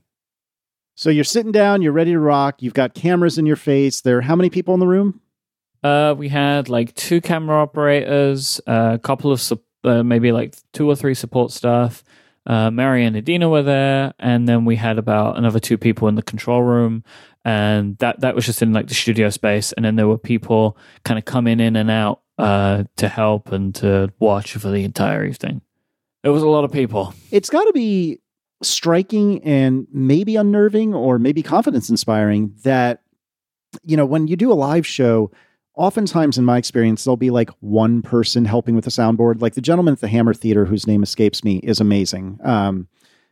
So you're sitting down, you're ready to rock, you've got cameras in your face. There are how many people in the room? Uh, we had like two camera operators, a couple of sup- uh, maybe like two or three support staff. Uh, Mary and Adina were there, and then we had about another two people in the control room, and that that was just in like the studio space. And then there were people kind of coming in and out uh, to help and to watch for the entire evening. It was a lot of people. It's got to be striking and maybe unnerving or maybe confidence inspiring that, you know, when you do a live show, oftentimes in my experience, there'll be like one person helping with the soundboard. Like the gentleman at the Hammer Theater, whose name escapes me, is amazing. Um,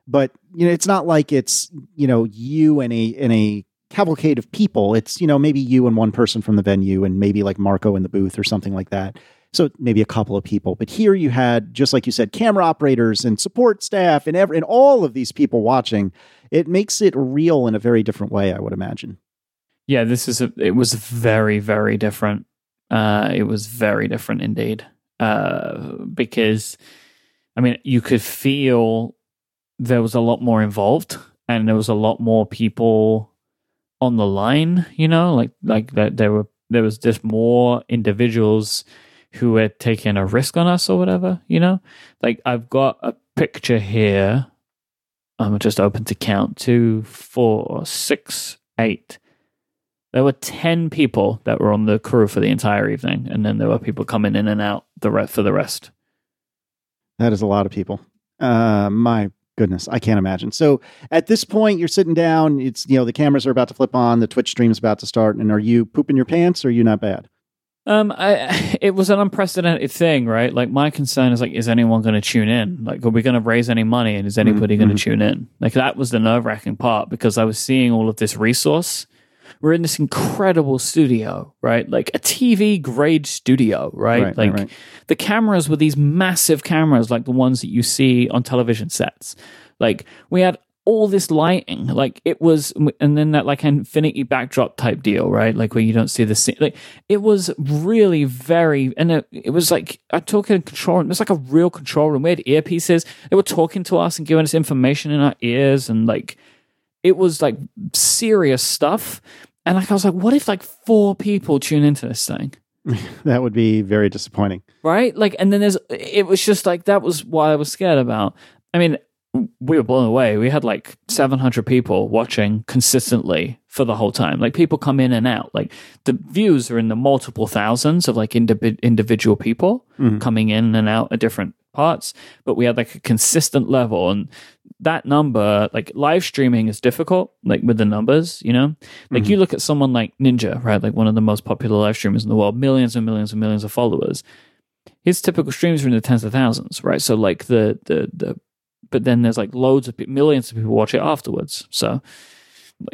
but you know, it's not like it's you know you and a in a cavalcade of people. It's you know maybe you and one person from the venue, and maybe like Marco in the booth or something like that. So maybe a couple of people. But here you had, just like you said, camera operators and support staff and and all of these people watching. It makes it real in a very different way, I would imagine. Yeah, this is a. It was very, very different. Uh, it was very different indeed. Uh, because, I mean, you could feel there was a lot more involved, and there was a lot more people on the line. You know, like like that there were there was just more individuals who were taking a risk on us or whatever. You know, like I've got a picture here. I'm just open to count two, four, six, eight. There were 10 people that were on the crew for the entire evening, and then there were people coming in and out the re- for the rest. That is a lot of people. Uh, my goodness, I can't imagine. So at this point, you're sitting down. It's you know the cameras are about to flip on, the Twitch stream's about to start, and are you pooping your pants? or Are you not bad? Um, I, it was an unprecedented thing, right? Like my concern is like, is anyone going to tune in? Like, are we going to raise any money, and is anybody going to tune in? Like that was the nerve wracking part because I was seeing all of this resource. We're in this incredible studio, right? Like a TV grade studio, right? Right, like right, right. the cameras were these massive cameras, like the ones that you see on television sets. Like we had all this lighting, like it was, and then that like infinity backdrop type deal, right? Like where you don't see the scene. Like it was really very, and it, it was like I talk in control room. It was like a real control room. We had earpieces. They were talking to us and giving us information in our ears, and like it was like serious stuff. And like I was like, what if like four people tune into this thing? That would be very disappointing. right? Like, and then there's, it was just like, that was what I was scared about. I mean, we were blown away. We had like 700 people watching consistently for the whole time. Like, people come in and out. Like, the views are in the multiple thousands of like indiv- individual people mm-hmm. coming in and out at different parts, but we had like a consistent level. And that number, like, live streaming is difficult, like, with the numbers, you know? Like, you mm-hmm. look at someone like Ninja, right? Like, one of the most popular live streamers in the world, millions and millions and millions of followers his typical streams are in the tens of thousands, right? So like the the the, but then there's like loads of millions of people watch it afterwards. So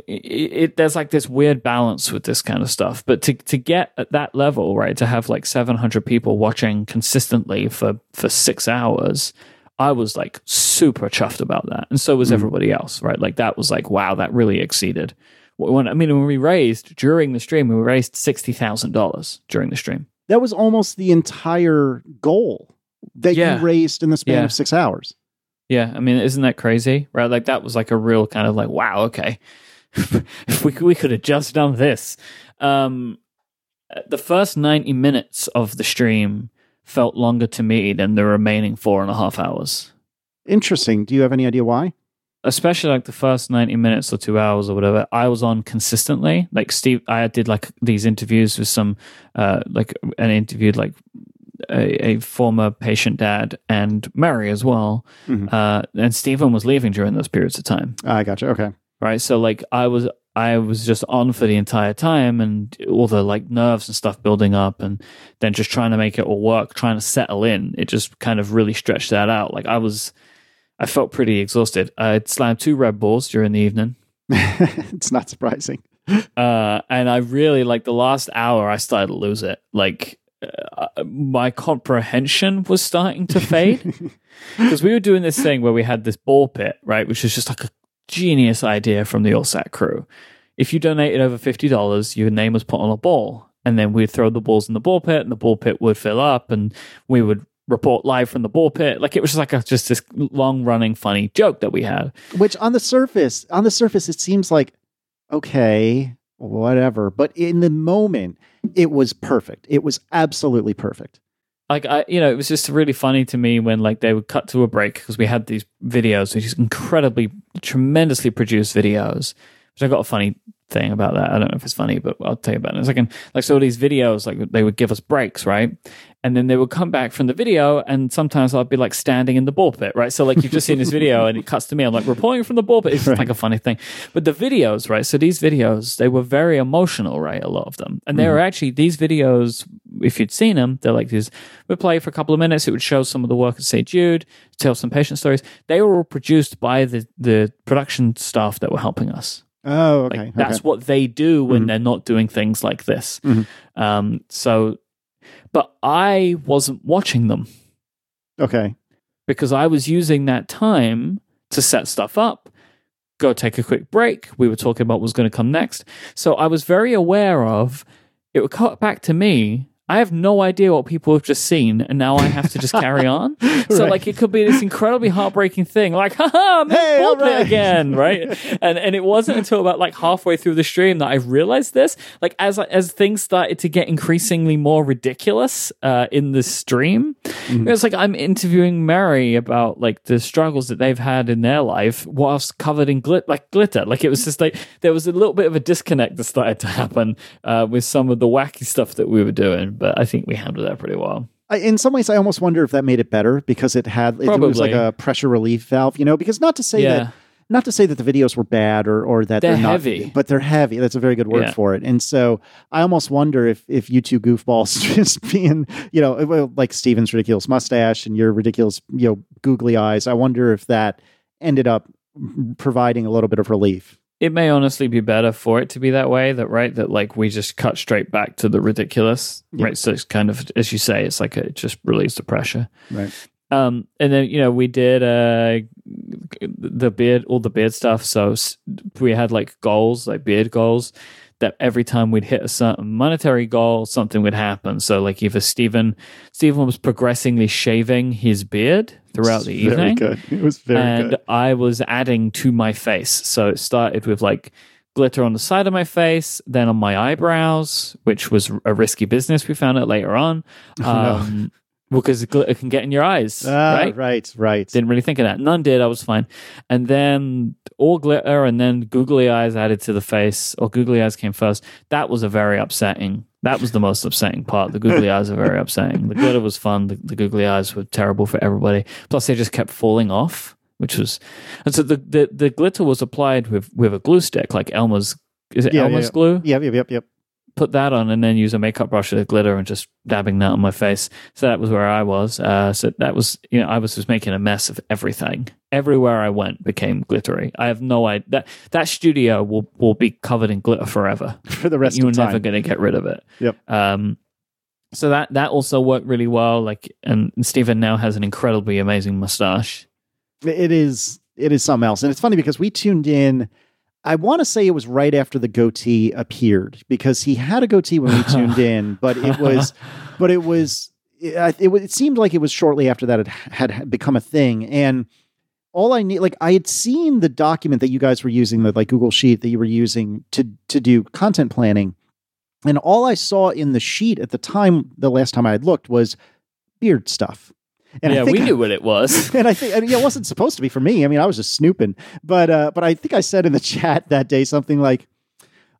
it, it there's like this weird balance with this kind of stuff. But to to get at that level, right, to have like 700 people watching consistently for for six hours. I was like super chuffed about that, and so was everybody else, right? Like that was like, wow, that really exceeded. When I mean, when we raised during the stream, we raised sixty thousand dollars during the stream. That was almost the entire goal that Yeah. you raised in the span Yeah. of six hours. Yeah, I mean, isn't that crazy? Right? Like that was like a real kind of like, wow, okay, if we we could have just done this. Um, the first ninety minutes of the stream felt longer to me than the remaining four and a half hours. Interesting. Do you have any idea why? Especially like the first ninety minutes or two hours or whatever, I was on consistently. Like Steve, I did like these interviews with some, uh, like an interviewed like a, a, former patient dad and Mary as well. Mm-hmm. Uh, and Stephen was leaving during those periods of time. I gotcha. Okay. Right. So like I was I was just on for the entire time and all the like nerves and stuff building up and then just trying to make it all work, trying to settle in. It just kind of really stretched that out. Like I was I felt pretty exhausted. I slammed two Red Bulls during the evening. it's not surprising. Uh, and I really like the last hour I started to lose it. Like uh, my comprehension was starting to fade because we were doing this thing where we had this ball pit, right, which was just like a genius idea from the ALSAC crew. If you donated over fifty dollars, your name was put on a ball, and then we'd throw the balls in the ball pit, and the ball pit would fill up, and we would report live from the ball pit. Like it was just like a, just this long running funny joke that we had. Which on the surface, on the surface, it seems like okay, whatever. But in the moment, it was perfect. It was absolutely perfect. Like I, you know, it was just really funny to me when like they would cut to a break because we had these videos, these incredibly, tremendously produced videos. Which I got a funny thing about that. I don't know if it's funny, but I'll tell you about it in a second. Like, so these videos, like they would give us breaks, right? And then they would come back from the video, and sometimes I'd be like standing in the ball pit, right? So, like, you've just seen this video and it cuts to me. I'm like reporting from the ball pit. It's right. like a funny thing. But the videos, right? So, these videos, they were very emotional, right? A lot of them. And they mm. were actually, these videos, if you'd seen them, they're like these, we'd play for a couple of minutes. It would show some of the work at St. Jude, tell some patient stories. They were all produced by the, the production staff that were helping us. Oh, okay. Like, that's what they do when mm-hmm. they're not doing things like this. Mm-hmm. Um, so, but I wasn't watching them. Okay. Because I was using that time to set stuff up, go take a quick break. We were talking about what was going to come next. So I was very aware of it would cut back to me I have no idea what people have just seen, and now I have to just carry on. So, right. like, it could be this incredibly heartbreaking thing, like, haha, hey, in right. again, right? and and it wasn't until about like halfway through the stream that I realized this. Like, as as things started to get increasingly more ridiculous uh, in the stream, mm-hmm. it was like I'm interviewing Mary about like the struggles that they've had in their life whilst covered in glit like glitter. Like, it was just like there was a little bit of a disconnect that started to happen uh, with some of the wacky stuff that we were doing but I think we handled that pretty well. I, in some ways, I almost wonder if that made it better because it had it, it was like a pressure relief valve, you know. Because not to say yeah. that not to say that the videos were bad or or that they're, they're not, heavy, but they're heavy. That's a very good word yeah. for it. And so I almost wonder if if you two goofballs just being, you know, like Stephen's ridiculous mustache and your ridiculous, you know, googly eyes. I wonder if that ended up providing a little bit of relief it may honestly be better for it to be that way that right that like we just cut straight back to the ridiculous yeah. right? So it's kind of as you say it's like it just relieves the pressure. Right. Um and then you know we did uh the beard all the beard stuff. So we had like goals like beard goals that every time we'd hit a certain monetary goal, something would happen. So, like either Stephen, Stephen was progressively shaving his beard throughout the evening. Very good. It was very and good. I was adding to my face. So it started with like glitter on the side of my face, then on my eyebrows, which was a risky business. We found out later on. Um, oh, no because it can get in your eyes. Ah, right, right, right. Didn't really think of that. None did. I was fine. And then all glitter, and then googly eyes added to the face, or googly eyes came first. That was a very upsetting. That was the most upsetting part. The googly eyes are very upsetting. The glitter was fun. The, the googly eyes were terrible for everybody. Plus, they just kept falling off, which was. And so the, the, the glitter was applied with with a glue stick, like Elmer's. Is it yeah, Elmer's yeah, yeah. glue? Yep, yep, yep, yep put that on and then use a makeup brush with glitter and just dabbing that on my face. So that was where I was. Uh, so that was, you know, I was just making a mess of everything. Everywhere I went became glittery. I have no idea. That, that studio will, will be covered in glitter forever. For the rest You're of time. You're never going to get rid of it. Yep. Um, so that, that also worked really well. Like, and Stephen now has an incredibly amazing mustache. It is, it is something else. And it's funny because we tuned in I want to say it was right after the goatee appeared because he had a goatee when we tuned in, but it was, but it was, it, it, it seemed like it was shortly after that it had become a thing. And all I need, like I had seen the document that you guys were using, the like Google Sheet that you were using to to do content planning, and all I saw in the sheet at the time, the last time I had looked, was beard stuff. And yeah, I we knew what it was. and I think and it wasn't supposed to be for me. I mean, I was just snooping. But uh, but I think I said in the chat that day something like,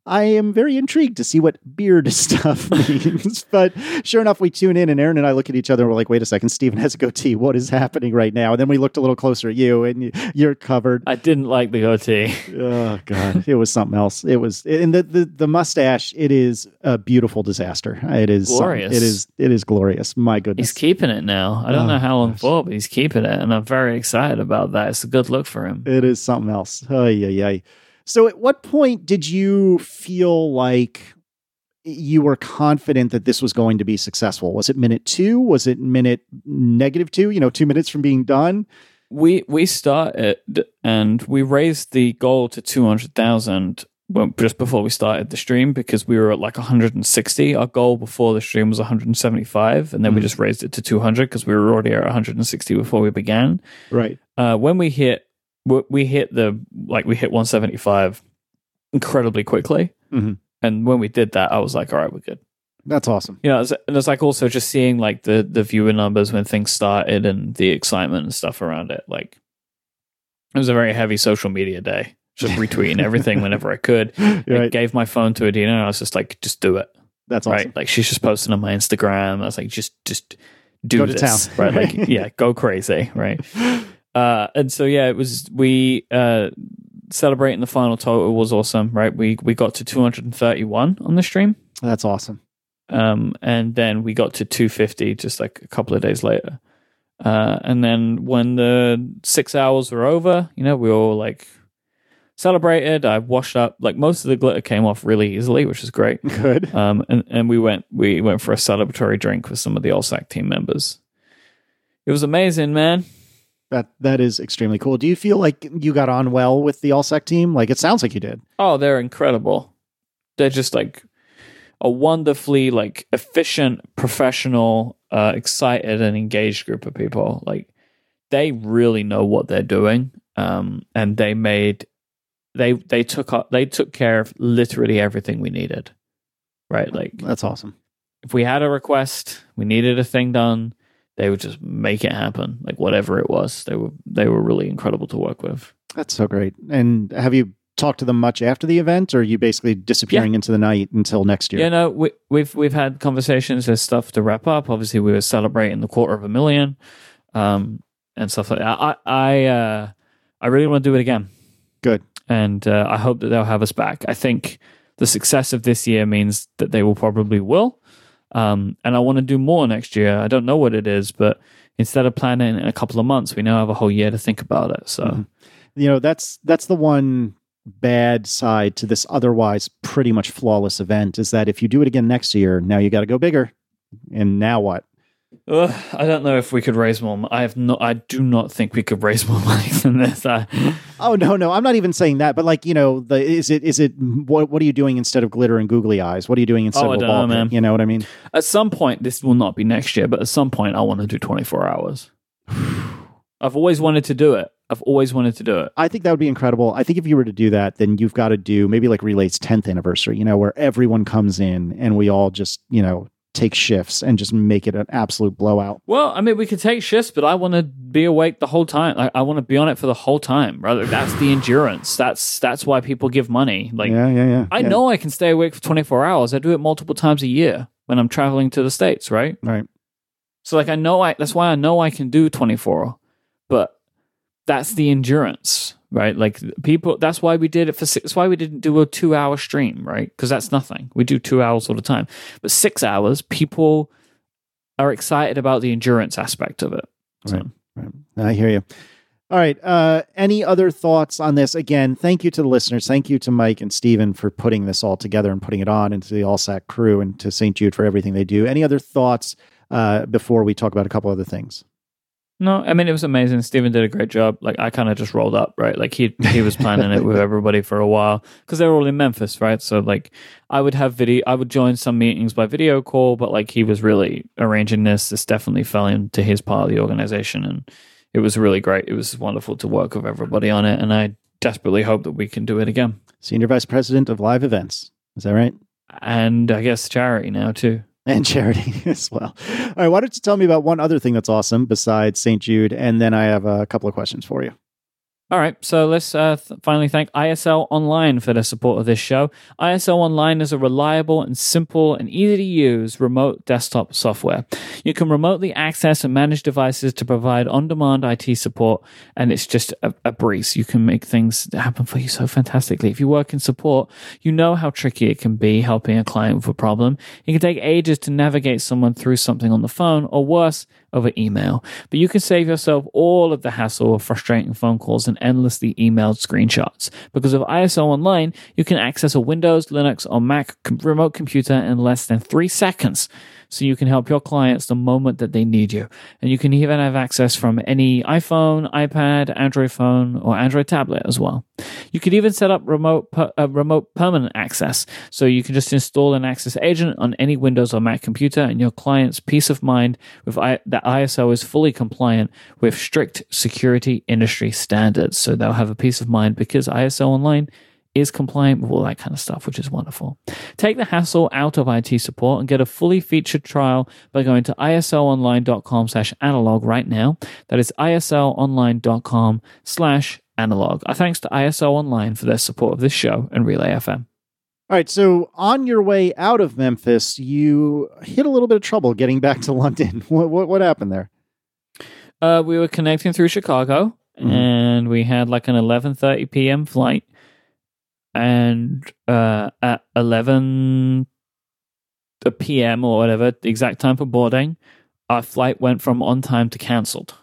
I am very intrigued to see what beard stuff means. but sure enough, we tune in and Erin and I look at each other and we're like, wait a second, Stephen has a goatee. What is happening right now? And then we looked a little closer at you and you're covered. I didn't like the goatee. Oh God, it was something else. It was and the, the the mustache. It is a beautiful disaster. It is Glorious. It is it is glorious. My goodness. He's keeping it now. I don't Oh, know how long gosh. for, but he's keeping it, and I'm very excited about that. It's a good look for him. It is something else. Oh yeah, yeah. So, at what point did you feel like you were confident that this was going to be successful? Was it minute two? Was it minute negative two? You know, two minutes from being done. We we started and we raised the goal to two hundred thousand well, just before we started the stream because we were at like 160. Our goal before the stream was 175, and then we Mhm. just raised it to 200 because we were already at 160 before we began. Right. Uh, when we hit we- we hit the like we hit 175 incredibly quickly, Mhm. and when we did that, I was like, all right, we're good. That's awesome. you know, it's, and it's like also just seeing like the the viewer numbers when things started and the excitement and stuff around it. Like it was a very heavy social media day. Just retweeting everything whenever I could. I Right. gave my phone to Adina and I was just like, just do it. That's awesome. Right. Like she's just posting on my Instagram. I was like, just just do Go to this. town. Right. Like, yeah, go crazy. Right. Uh and so yeah, it was we uh celebrating the final total was awesome, right? We we got to 231 on the stream. That's awesome. Um, and then we got to 250 just like a couple of days later. Uh, and then when the six hours were over, you know, we all like celebrated. I washed up, like most of the glitter came off really easily, which is great. Good. Um, and, and we went, we went for a celebratory drink with some of the ALSAC team members. It was amazing, man. That that is extremely cool. Do you feel like you got on well with the ALSAC team? Like it sounds like you did. Oh, they're incredible. They're just like a wonderfully like efficient, professional, uh, excited and engaged group of people. Like they really know what they're doing. Um, and they made they they took up they took care of literally everything we needed. Right? Like That's awesome. if we had a request, we needed a thing done, they would just make it happen. Like whatever it was. They were they were really incredible to work with. That's so great. And have you talked to them much after the event, or are you basically disappearing into the night until next year? Yeah, no, we, we've we've had conversations. There's stuff to wrap up. Obviously, we were celebrating the quarter of a million, um, and stuff like that. I I uh, I really want to do it again, Good. and uh, I hope that they'll have us back. I think the success of this year means that they will probably will, um, and I want to do more next year. I don't know what it is, but instead of planning in a couple of months, we now have a whole year to think about it. So. Mhm. You know, that's that's the one bad side to this otherwise pretty much flawless event is that if you do it again next year, now you got to go bigger. And now what? Ugh, I don't know if we could raise more. mo- I have not. I do not think we could raise more money than this. I, Oh no, no, I'm not even saying that. But like, you know, the is it is it what what are you doing instead of glitter and googly eyes? What are you doing instead Oh, of a ball know, man. You know what I mean? at some point, this will not be next year, but at some point, I want to do 24 hours. I've always wanted to do it. I've always wanted to do it. I think that would be incredible. I think if you were to do that, then you've got to do maybe like Relay's 10th anniversary, you know, where everyone comes in and we all just, you know, take shifts and just make it an absolute blowout. Well, I mean, we could take shifts, but I want to be awake the whole time. I, I want to be on it for the whole time. Rather, that's the endurance. That's that's why people give money. Like, yeah, yeah, yeah. I yeah. know I can stay awake for 24 hours. I do it multiple times a year when I'm traveling to the states, right? Right. So like I know I that's why I know I can do 24, but that's the endurance, right? Like people that's why we did it for six that's why we didn't do a 2-hour stream, right? Cuz that's nothing. We do 2 hours all the time. But 6 hours people are excited about the endurance aspect of it. So, Right. Right. I hear you. All right. Uh, any other thoughts on this? Again, thank you to the listeners. Thank you to Myke and Stephen for putting this all together and putting it on, and to the ALSAC crew and to St. Jude for everything they do. Any other thoughts uh, before we talk about a couple other things? No, I mean it was amazing. Stephen did a great job. Like I kind of just rolled up, right? Like he he was planning it with everybody for a while because they're all in Memphis, right? So like I would have video, I would join some meetings by video call, but like he was really arranging this. This definitely fell into his part of the organization, and it was really great. It was wonderful to work with everybody on it, and I desperately hope that we can do it again. Senior Vice President of Live Events. Is that right? And I guess charity now too. And charity as well. All right. Why don't you tell me about one other thing that's awesome besides St. Jude? And then I have a couple of questions for you. All right, so let's uh, th- finally thank ISL Online for their support of this show. ISL Online is a reliable and simple and easy to use remote desktop software. You can remotely access and manage devices to provide on demand IT support, and it's just a, a breeze. You can make things happen for you so fantastically. If you work in support, you know how tricky it can be helping a client with a problem. It can take ages to navigate someone through something on the phone, or worse, over email. But you can save yourself all of the hassle of frustrating phone calls and endlessly emailed screenshots. Because of ISL Online, you can access a Windows, Linux, or Mac remote computer in less than three seconds so you can help your clients the moment that they need you. And you can even have access from any iPhone, iPad, Android phone, or Android tablet as well. You could even set up remote per, uh, remote permanent access, so you can just install an Access agent on any Windows or Mac computer, and your client's peace of mind with I, that ISL is fully compliant with strict security industry standards. So they'll have a peace of mind because ISL Online is compliant with all that kind of stuff, which is wonderful. Take the hassle out of IT support and get a fully featured trial by going to islonline.com slash analog right now. That is islonline.com slash analog. Our thanks to ISL Online for their support of this show and Relay FM. All right, so on your way out of Memphis, you hit a little bit of trouble getting back to London. What what, what happened there? Uh, we were connecting through Chicago, Mhm. and we had like an 11:30 p.m. flight, and uh, at 11 p.m. or whatever, the exact time for boarding, our flight went from on time to cancelled.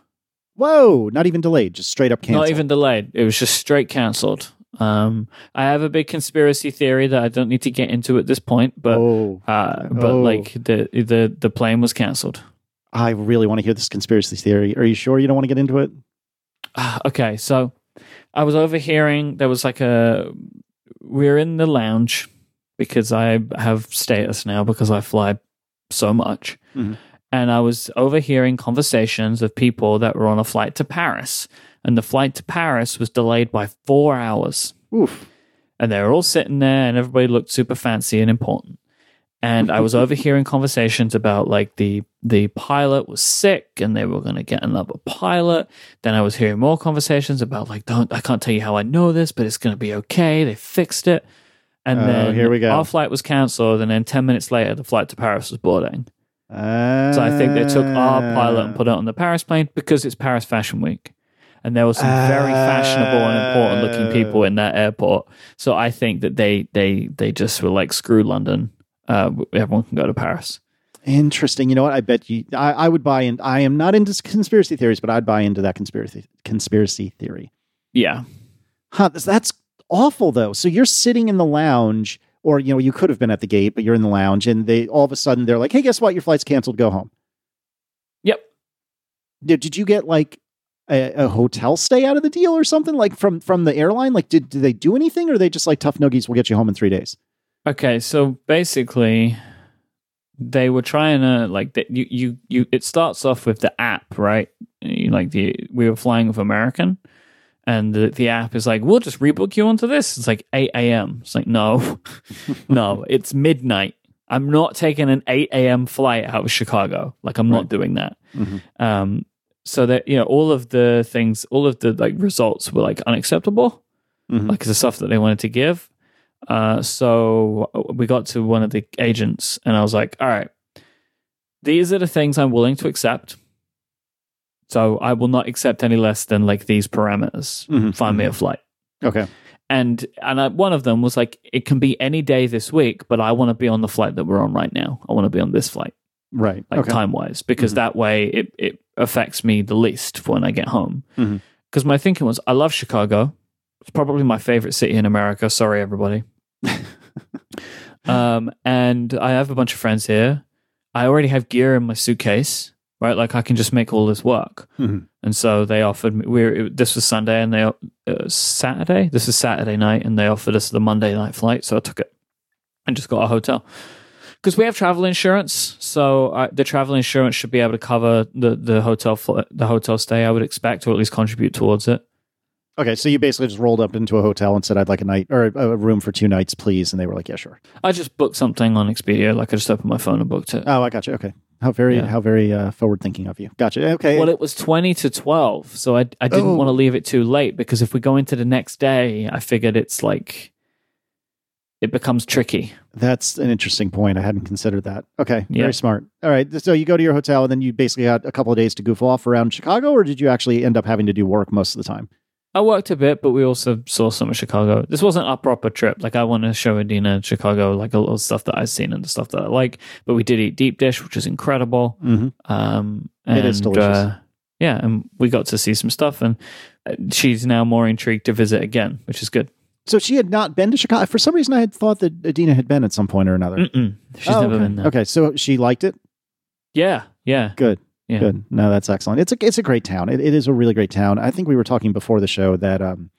Whoa, not even delayed, just straight up canceled. Not even delayed. It was just straight cancelled. Um, I have a big conspiracy theory that I don't need to get into at this point, but oh, uh, but Oh. like the the the plane was cancelled. I really want to hear this conspiracy theory. Are you sure you don't want to get into it? Okay, so I was overhearing there was like a we're in the lounge because I have status now because I fly so much. Mhm. And I was overhearing conversations of people that were on a flight to Paris. And the flight to Paris was delayed by four hours. Oof. And they were all sitting there and everybody looked super fancy and important. And I was overhearing conversations about like the the pilot was sick and they were going to get another pilot. Then I was hearing more conversations about like don't I can't tell you how I know this, but it's going to be okay. They fixed it. And Oh, then here we go. our flight was cancelled, and then ten minutes later, the flight to Paris was boarding. Uh, So I think they took our pilot and put it on the Paris plane because it's Paris Fashion Week. And there were some very fashionable and important looking people in that airport. So I think that they they they just were like, screw London. Uh, everyone can go to Paris. Interesting. You know what? I bet you. I, I would buy in. I am not into conspiracy theories, but I'd buy into that conspiracy conspiracy theory. Yeah. Huh? That's, that's awful, though. So you're sitting in the lounge, or you know, you could have been at the gate, but you're in the lounge, and they all of a sudden they're like, "Hey, guess what? Your flight's canceled. Go home." Yep. Did, did you get like a, a hotel stay out of the deal or something like from from the airline? Like, did did they do anything, or are they just like tough noogies? We'll get you home in three days. Okay, so basically, they were trying to like that. You you you. It starts off with the app, right? You, like the we were flying with American, and the the app is like, we'll just rebook you onto this. It's like eight a.m. It's like no, no, it's midnight. I'm not taking an eight a.m. flight out of Chicago. Like I'm Right. not doing that. Mhm. Um, so that you know, all of the things, all of the like results were like unacceptable Mhm. like the stuff that they wanted to give. Uh, so we got to one of the agents, and I was like, "All right, these are the things I'm willing to accept. So I will not accept any less than like these parameters. Mhm. Find me a flight." Okay. And and I, one of them was like, "It can be any day this week, but I want to be on the flight that we're on right now. I want to be on this flight." Right. like okay. time wise, because Mhm. that way it, it affects me the least for when I get home. Mhm. Because my thinking was, I love Chicago. It's probably my favorite city in America. Sorry, everybody. um, and I have a bunch of friends here. I already have gear in my suitcase, right? Like I can just make all this work. Mhm. And so they offered me. We're this was Sunday, and they uh, Saturday. This is Saturday night, and they offered us the Monday night flight. So I took it and just got a hotel because we have travel insurance, so uh, the travel insurance should be able to cover the the hotel fl- the hotel stay. I would expect, or at least contribute towards it. Okay, so you basically just rolled up into a hotel and said, "I'd like a night or a room for two nights, please," and they were like, "Yeah, sure." I just booked something on Expedia. Like I just opened my phone and booked it. Oh, I got you. Okay, how very Yeah. how very uh, forward thinking of you. Gotcha. Okay. Well, it was 20 to 12, so I, I didn't Oh. want to leave it too late because if we go into the next day, I figured it's like it becomes tricky. That's an interesting point. I hadn't considered that. Okay, Yeah. very smart. All right, so you go to your hotel and then you basically had a couple of days to goof off around Chicago, or did you actually end up having to do work most of the time? I worked a bit, but we also saw some of Chicago. This wasn't a proper trip. Like I want to show Adina Chicago, like a little stuff that I've seen and the stuff that I like. But we did eat deep dish, which is incredible. Mm-hmm. Um, and, It is delicious. Uh, yeah, and we got to see some stuff, and uh, she's now more intrigued to visit again, which is good. So she had not been to Chicago. For some reason, I had thought that Adina had been at some point or another. Mm-mm. She's Oh, never okay. been there. Okay, so she liked it. Yeah, yeah, Good. Yeah. Good. No, that's excellent. It's a it's a great town. It, it is a really great town. I think we were talking before the show that um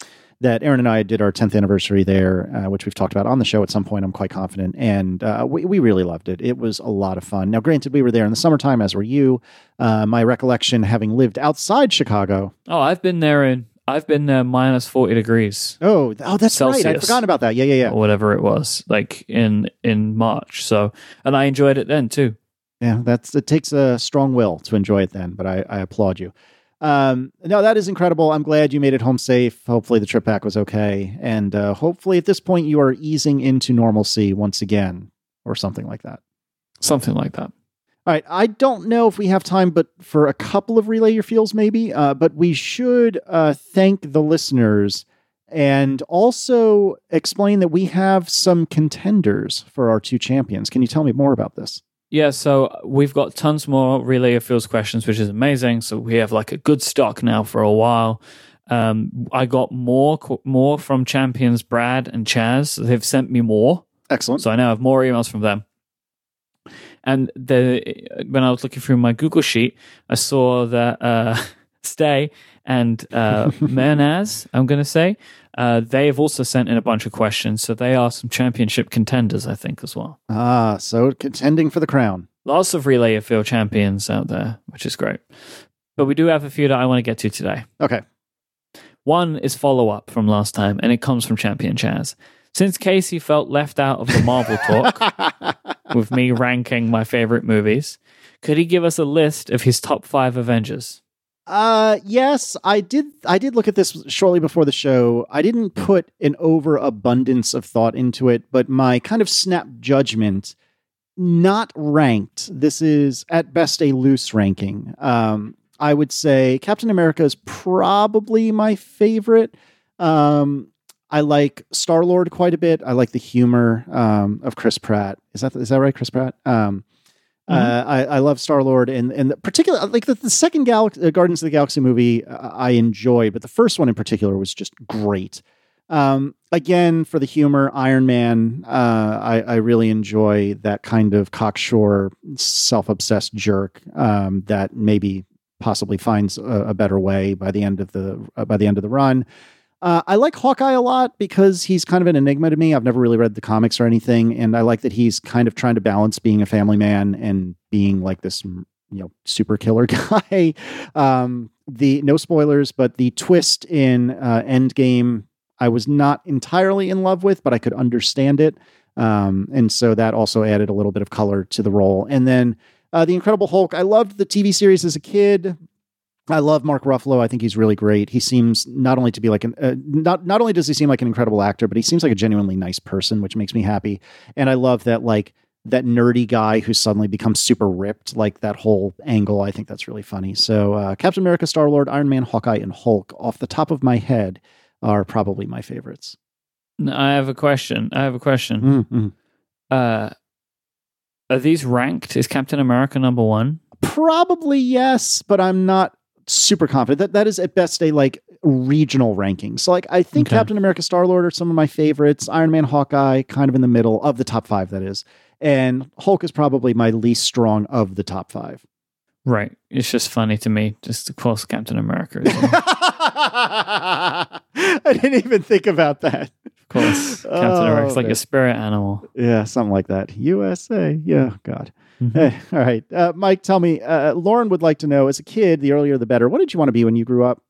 that Erin and I did our 10th anniversary there, uh, which we've talked about on the show at some point. I'm quite confident, and uh, we we really loved it. It was a lot of fun. Now, granted, we were there in the summertime, as were you. Uh, my recollection, having lived outside Chicago. Oh, I've been there in I've been there minus forty degrees Oh, oh, that's right. I'd forgotten about that. Yeah, yeah, yeah. or whatever it was, like in in March. So, and I enjoyed it then too. Yeah, that's it takes a strong will to enjoy it then, but I, I applaud you. Um, no, that is incredible. I'm glad you made it home safe. Hopefully the trip back was okay. And uh, hopefully at this point you are easing into normalcy once again or something like that. Something like that. All right. I don't know if we have time, but for a couple of relay your feels, maybe. Uh, but we should uh, thank the listeners and also explain that we have some contenders for our two champions. Can you tell me more about this? Yeah, so we've got tons more relay of fields questions, which is amazing. So we have like a good stock now for a while. Um, I got more more from champions Brad and Chaz. They've sent me more, Excellent. so I now have more emails from them. And the when I was looking through my Google sheet, I saw that uh, Stay and uh, Mernaz, I'm going to say, uh, they have also sent in a bunch of questions. So they are some championship contenders, I think, as well. Ah, so contending for the crown. Lots of relay of field champions out there, which is great. But we do have a few that I want to get to today. Okay. One is follow up from last time, and it comes from Champion Chaz. Since Casey felt left out of the Marvel talk with me ranking my favorite movies, could he give us a list of his top five Avengers? Uh yes, I did I did look at this shortly before the show. I didn't put an overabundance of thought into it, but my kind of snap judgment not ranked. This is at best a loose ranking. Um I would say Captain America is probably my favorite. Um I like Star Lord quite a bit. I like the humor um, of Chris Pratt. Is that is that right, Chris Pratt? Um, uh, I, I love Star Lord, and and the particular like the, the second Gal- uh, Guardians of the Galaxy movie uh, I enjoyed, but the first one in particular was just great. Um, again, for the humor, Iron Man, uh, I, I really enjoy that kind of cocksure, self-obsessed jerk um, that maybe possibly finds a, a better way by the end of the uh, by the end of the run. Uh, I like Hawkeye a lot because he's kind of an enigma to me. I've never really read the comics or anything, and I like that he's kind of trying to balance being a family man and being like this, you know, super killer guy. um, the no spoilers, but the twist in uh, Endgame, I was not entirely in love with, but I could understand it, um, and so that also added a little bit of color to the role. And then uh, the Incredible Hulk, I loved the TV series as a kid. I love Mark Ruffalo. I think he's really great. He seems not only to be like an uh, not not only does he seem like an incredible actor, but he seems like a genuinely nice person, which makes me happy. And I love that like that nerdy guy who suddenly becomes super ripped, like that whole angle. I think that's really funny. So uh, Captain America, Star Lord, Iron Man, Hawkeye, and Hulk, off the top of my head, are probably my favorites. I have a question. I have a question. Mm-hmm. Uh, are these ranked? Is Captain America number one? Probably yes, but I'm not super confident that that is at best a like regional ranking. So like I think Okay. Captain America, Star Lord are some of my favorites. Iron Man, Hawkeye, kind of in the middle of the top five. That is, and Hulk is probably my least strong of the top five. Right. It's just funny to me. Just of course, Captain America. Is in. of I didn't even think about that. Of course. Captain Oh, Eric's like a oh, spirit animal. Yeah, something like that. USA. Yeah, God. Mhm. Eh, all right. Uh, Myke, tell me, uh, Lauren would like to know as a kid, the earlier the better. What did you want to be when you grew up?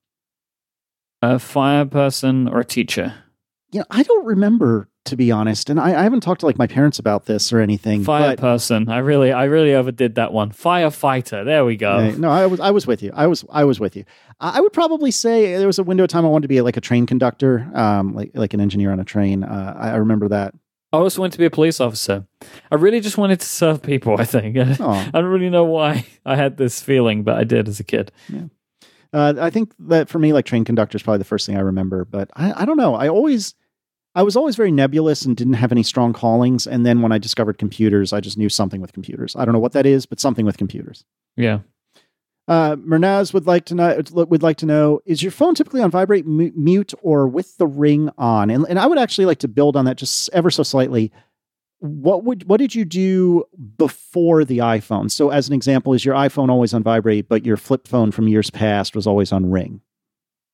A fire person or a teacher? You know, I don't remember, to be honest. And I, I haven't talked to like my parents about this or anything. Fire person. I really, I really overdid that one. Firefighter. There we go. No, I was I was with you. I was I was with you. I I would probably say there was a window of time I wanted to be like a train conductor, um, like like an engineer on a train. Uh, I, I remember that. I always wanted to be a police officer. I really just wanted to serve people. I think. I don't really know why I had this feeling, but I did as a kid. Uh, I think that for me, like train conductor is probably the first thing I remember. But I, I don't know. I always, I was always very nebulous and didn't have any strong callings. And then when I discovered computers, I just knew something with computers. I don't know what that is, but something with computers. Yeah. Uh, Mernaz would like to know would like to know is your phone typically on vibrate, mute, or with the ring on? And and I would actually like to build on that just ever so slightly. What would what did you do before the iPhone? So as an example, is your iPhone always on vibrate, but your flip phone from years past was always on ring?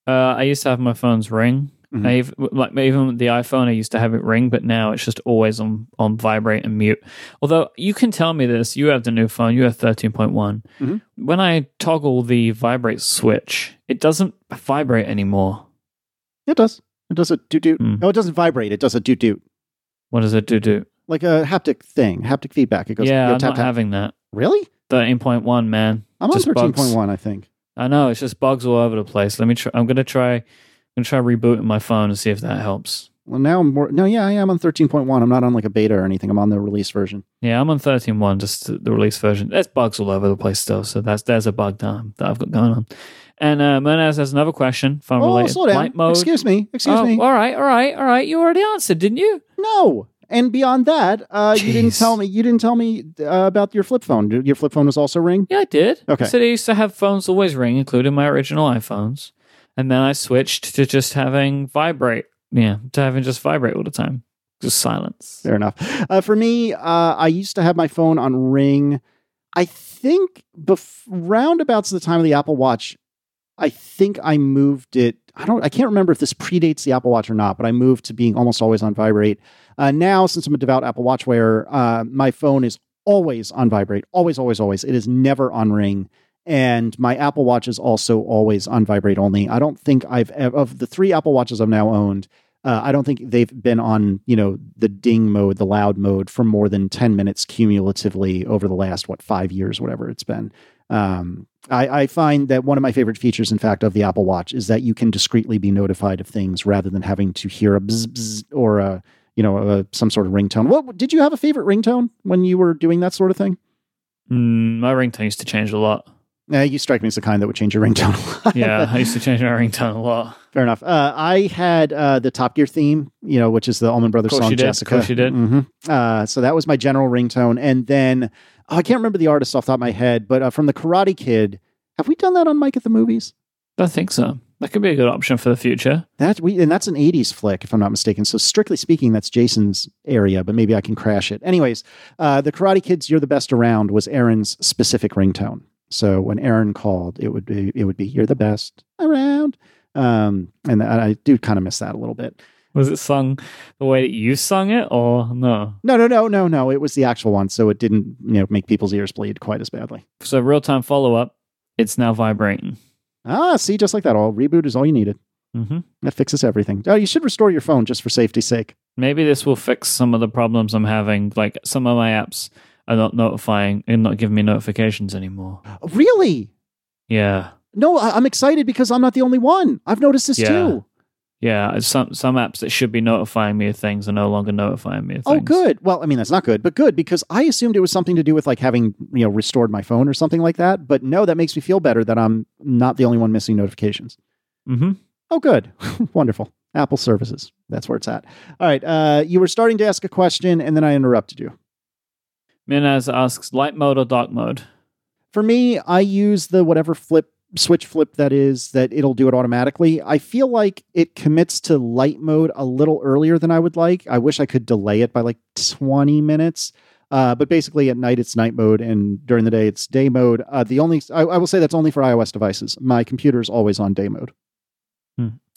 Uh, I used to have my phone's ring. Mhm. I ev- like even the iPhone, I used to have it ring, but now it's just always on on vibrate and mute. Although you can tell me this, you have the new phone, you have thirteen point one. Mhm. When I toggle the vibrate switch, it doesn't vibrate anymore. It does. It does a doot doot. Hmm. No, it doesn't vibrate. It does a doot doot, What does it do? Do like a haptic thing, haptic feedback. It goes. yeah, I'm tap, not tap. having that. Really? Thirteen point one, man. I'm Just on thirteen point one. I think. I know it's just bugs all over the place. Let me try. I'm gonna try. I'm gonna try rebooting my phone and see if that helps. Well, now I'm more. No, yeah, I am on thirteen point one. I'm not on like a beta or anything. I'm on the release version. Yeah, I'm on 13.1, just the release version. There's bugs all over the place still, so that's there's a bug that, that I've got going on. And uh, Mernaz has another question, phone Oh, related. slow down. Light mode. Excuse me. Excuse oh, me. All right, all right, all right. You already answered, didn't you? No. And beyond that, uh, you didn't tell me. You didn't tell me uh, about your flip phone. Your flip phone was also ring. Yeah, I did. Okay. I said I used to have phones always ring, including my original iPhones, and then I switched to just having vibrate. Yeah, to having just vibrate all the time, just silence. Fair enough. Uh, for me, uh, I used to have my phone on ring. I think bef- roundabouts the time of the Apple Watch, I think I moved it. I don't. I can't remember if this predates the Apple Watch or not, but I moved to being almost always on vibrate. Uh, now, since I'm a devout Apple Watch wearer, uh, my phone is always on vibrate. Always, always, always. It is never on ring. And my Apple Watch is also always on vibrate only. I don't think I've of the three Apple Watches I've now owned. Uh, I don't think they've been on, you know, the ding mode, the loud mode for more than 10 minutes cumulatively over the last, what, five years, whatever it's been. Um, I, I find that one of my favorite features, in fact, of the Apple Watch is that you can discreetly be notified of things rather than having to hear a bzz, bzz or a, you know, a, some sort of ringtone. What did you have a favorite ringtone when you were doing that sort of thing? Mm, my ringtone used to change a lot. Uh, you strike me as the kind that would change your ringtone a lot. Yeah, I used to change my ringtone a lot. Fair enough. Uh, I had uh, the Top Gear theme, you know, which is the Allman Brothers Course song you did. Jessica. Course you did. Mhm. Uh, so that was my general ringtone. And then oh, I can't remember the artist off the top of my head, but uh, from the Karate Kid, have we done that on Myke at the Movies? I think so. That could be a good option for the future. That we and that's an '80s flick, if I'm not mistaken. So strictly speaking, that's Jason's area, but maybe I can crash it. Anyways, uh, the Karate Kid's "You're the Best Around" was Erin's specific ringtone. So when Erin called, it would be it would be "You're the best around," um, and I do kind of miss that a little bit. Was it sung the way that you sung it, or no? No, no, no, no, no. It was the actual one, so it didn't you know make people's ears bleed quite as badly. So real time follow up. It's now vibrating. Ah, see, just like that. All reboot is all you needed. Mm-hmm. That fixes everything. Oh, you should restore your phone just for safety's sake. Maybe this will fix some of the problems I'm having. Like some of my apps are not notifying and not giving me notifications anymore. Really? Yeah, No, I- I'm excited because I'm not the only one. I've noticed this Yeah. too. yeah. Some some apps that should be notifying me of things are no longer notifying me of things. Oh, good. Well, I mean, that's not good, but good because I assumed it was something to do with like having, you know, restored my phone or something like that. But no, that makes me feel better that I'm not the only one missing notifications. Mm-hmm. Oh, good. Wonderful. Apple services. That's where it's at. All right. Uh, you were starting to ask a question and then I interrupted you. Minaz asks light mode or dark mode. For me, I use the whatever flip switch flip that is that it'll do it automatically. I feel like it commits to light mode a little earlier than I would like. I wish I could delay it by like 20 minutes. Uh, but basically, at night it's night mode, and during the day it's day mode. Uh, the only I, I will say that's only for iOS devices. My computer is always on day mode.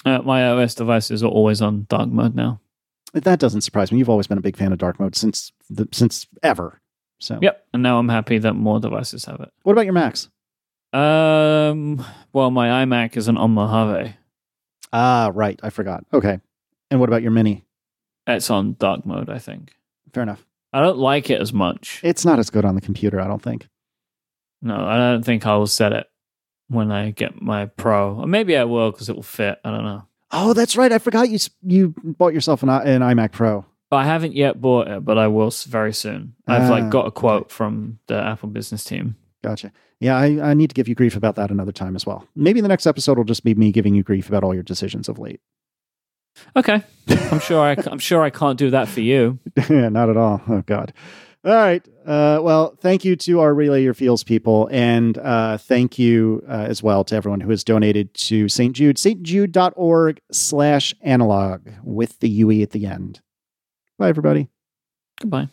Uh, my iOS devices are always on dark mode now. That doesn't surprise me. You've always been a big fan of dark mode since the, since ever. So Yep. And now I'm happy that more devices have it. What about your Macs? Um. Well, my iMac isn't on Mojave. Ah, right. I forgot. Okay. And what about your Mini? It's on dark mode. I think. Fair enough. I don't like it as much. It's not as good on the computer, I don't think. No, I don't think I will set it when I get my Pro. Or maybe I will because it will fit. I don't know. Oh, that's right. I forgot you you bought yourself an, an iMac Pro. But I haven't yet bought it, but I will very soon. I've Ah, like got a quote from the Apple business team. Gotcha. Yeah, I, I need to give you grief about that another time as well. Maybe the next episode will just be me giving you grief about all your decisions of late. Okay, I'm sure I, I'm sure I can't do that for you. Yeah, not at all. Oh God. All right. Uh, well, thank you to our Relay Your Feels people, and uh, thank you uh, as well to everyone who has donated to St. Jude, stjude.org slash analog with the UE at the end. Bye, everybody. Goodbye.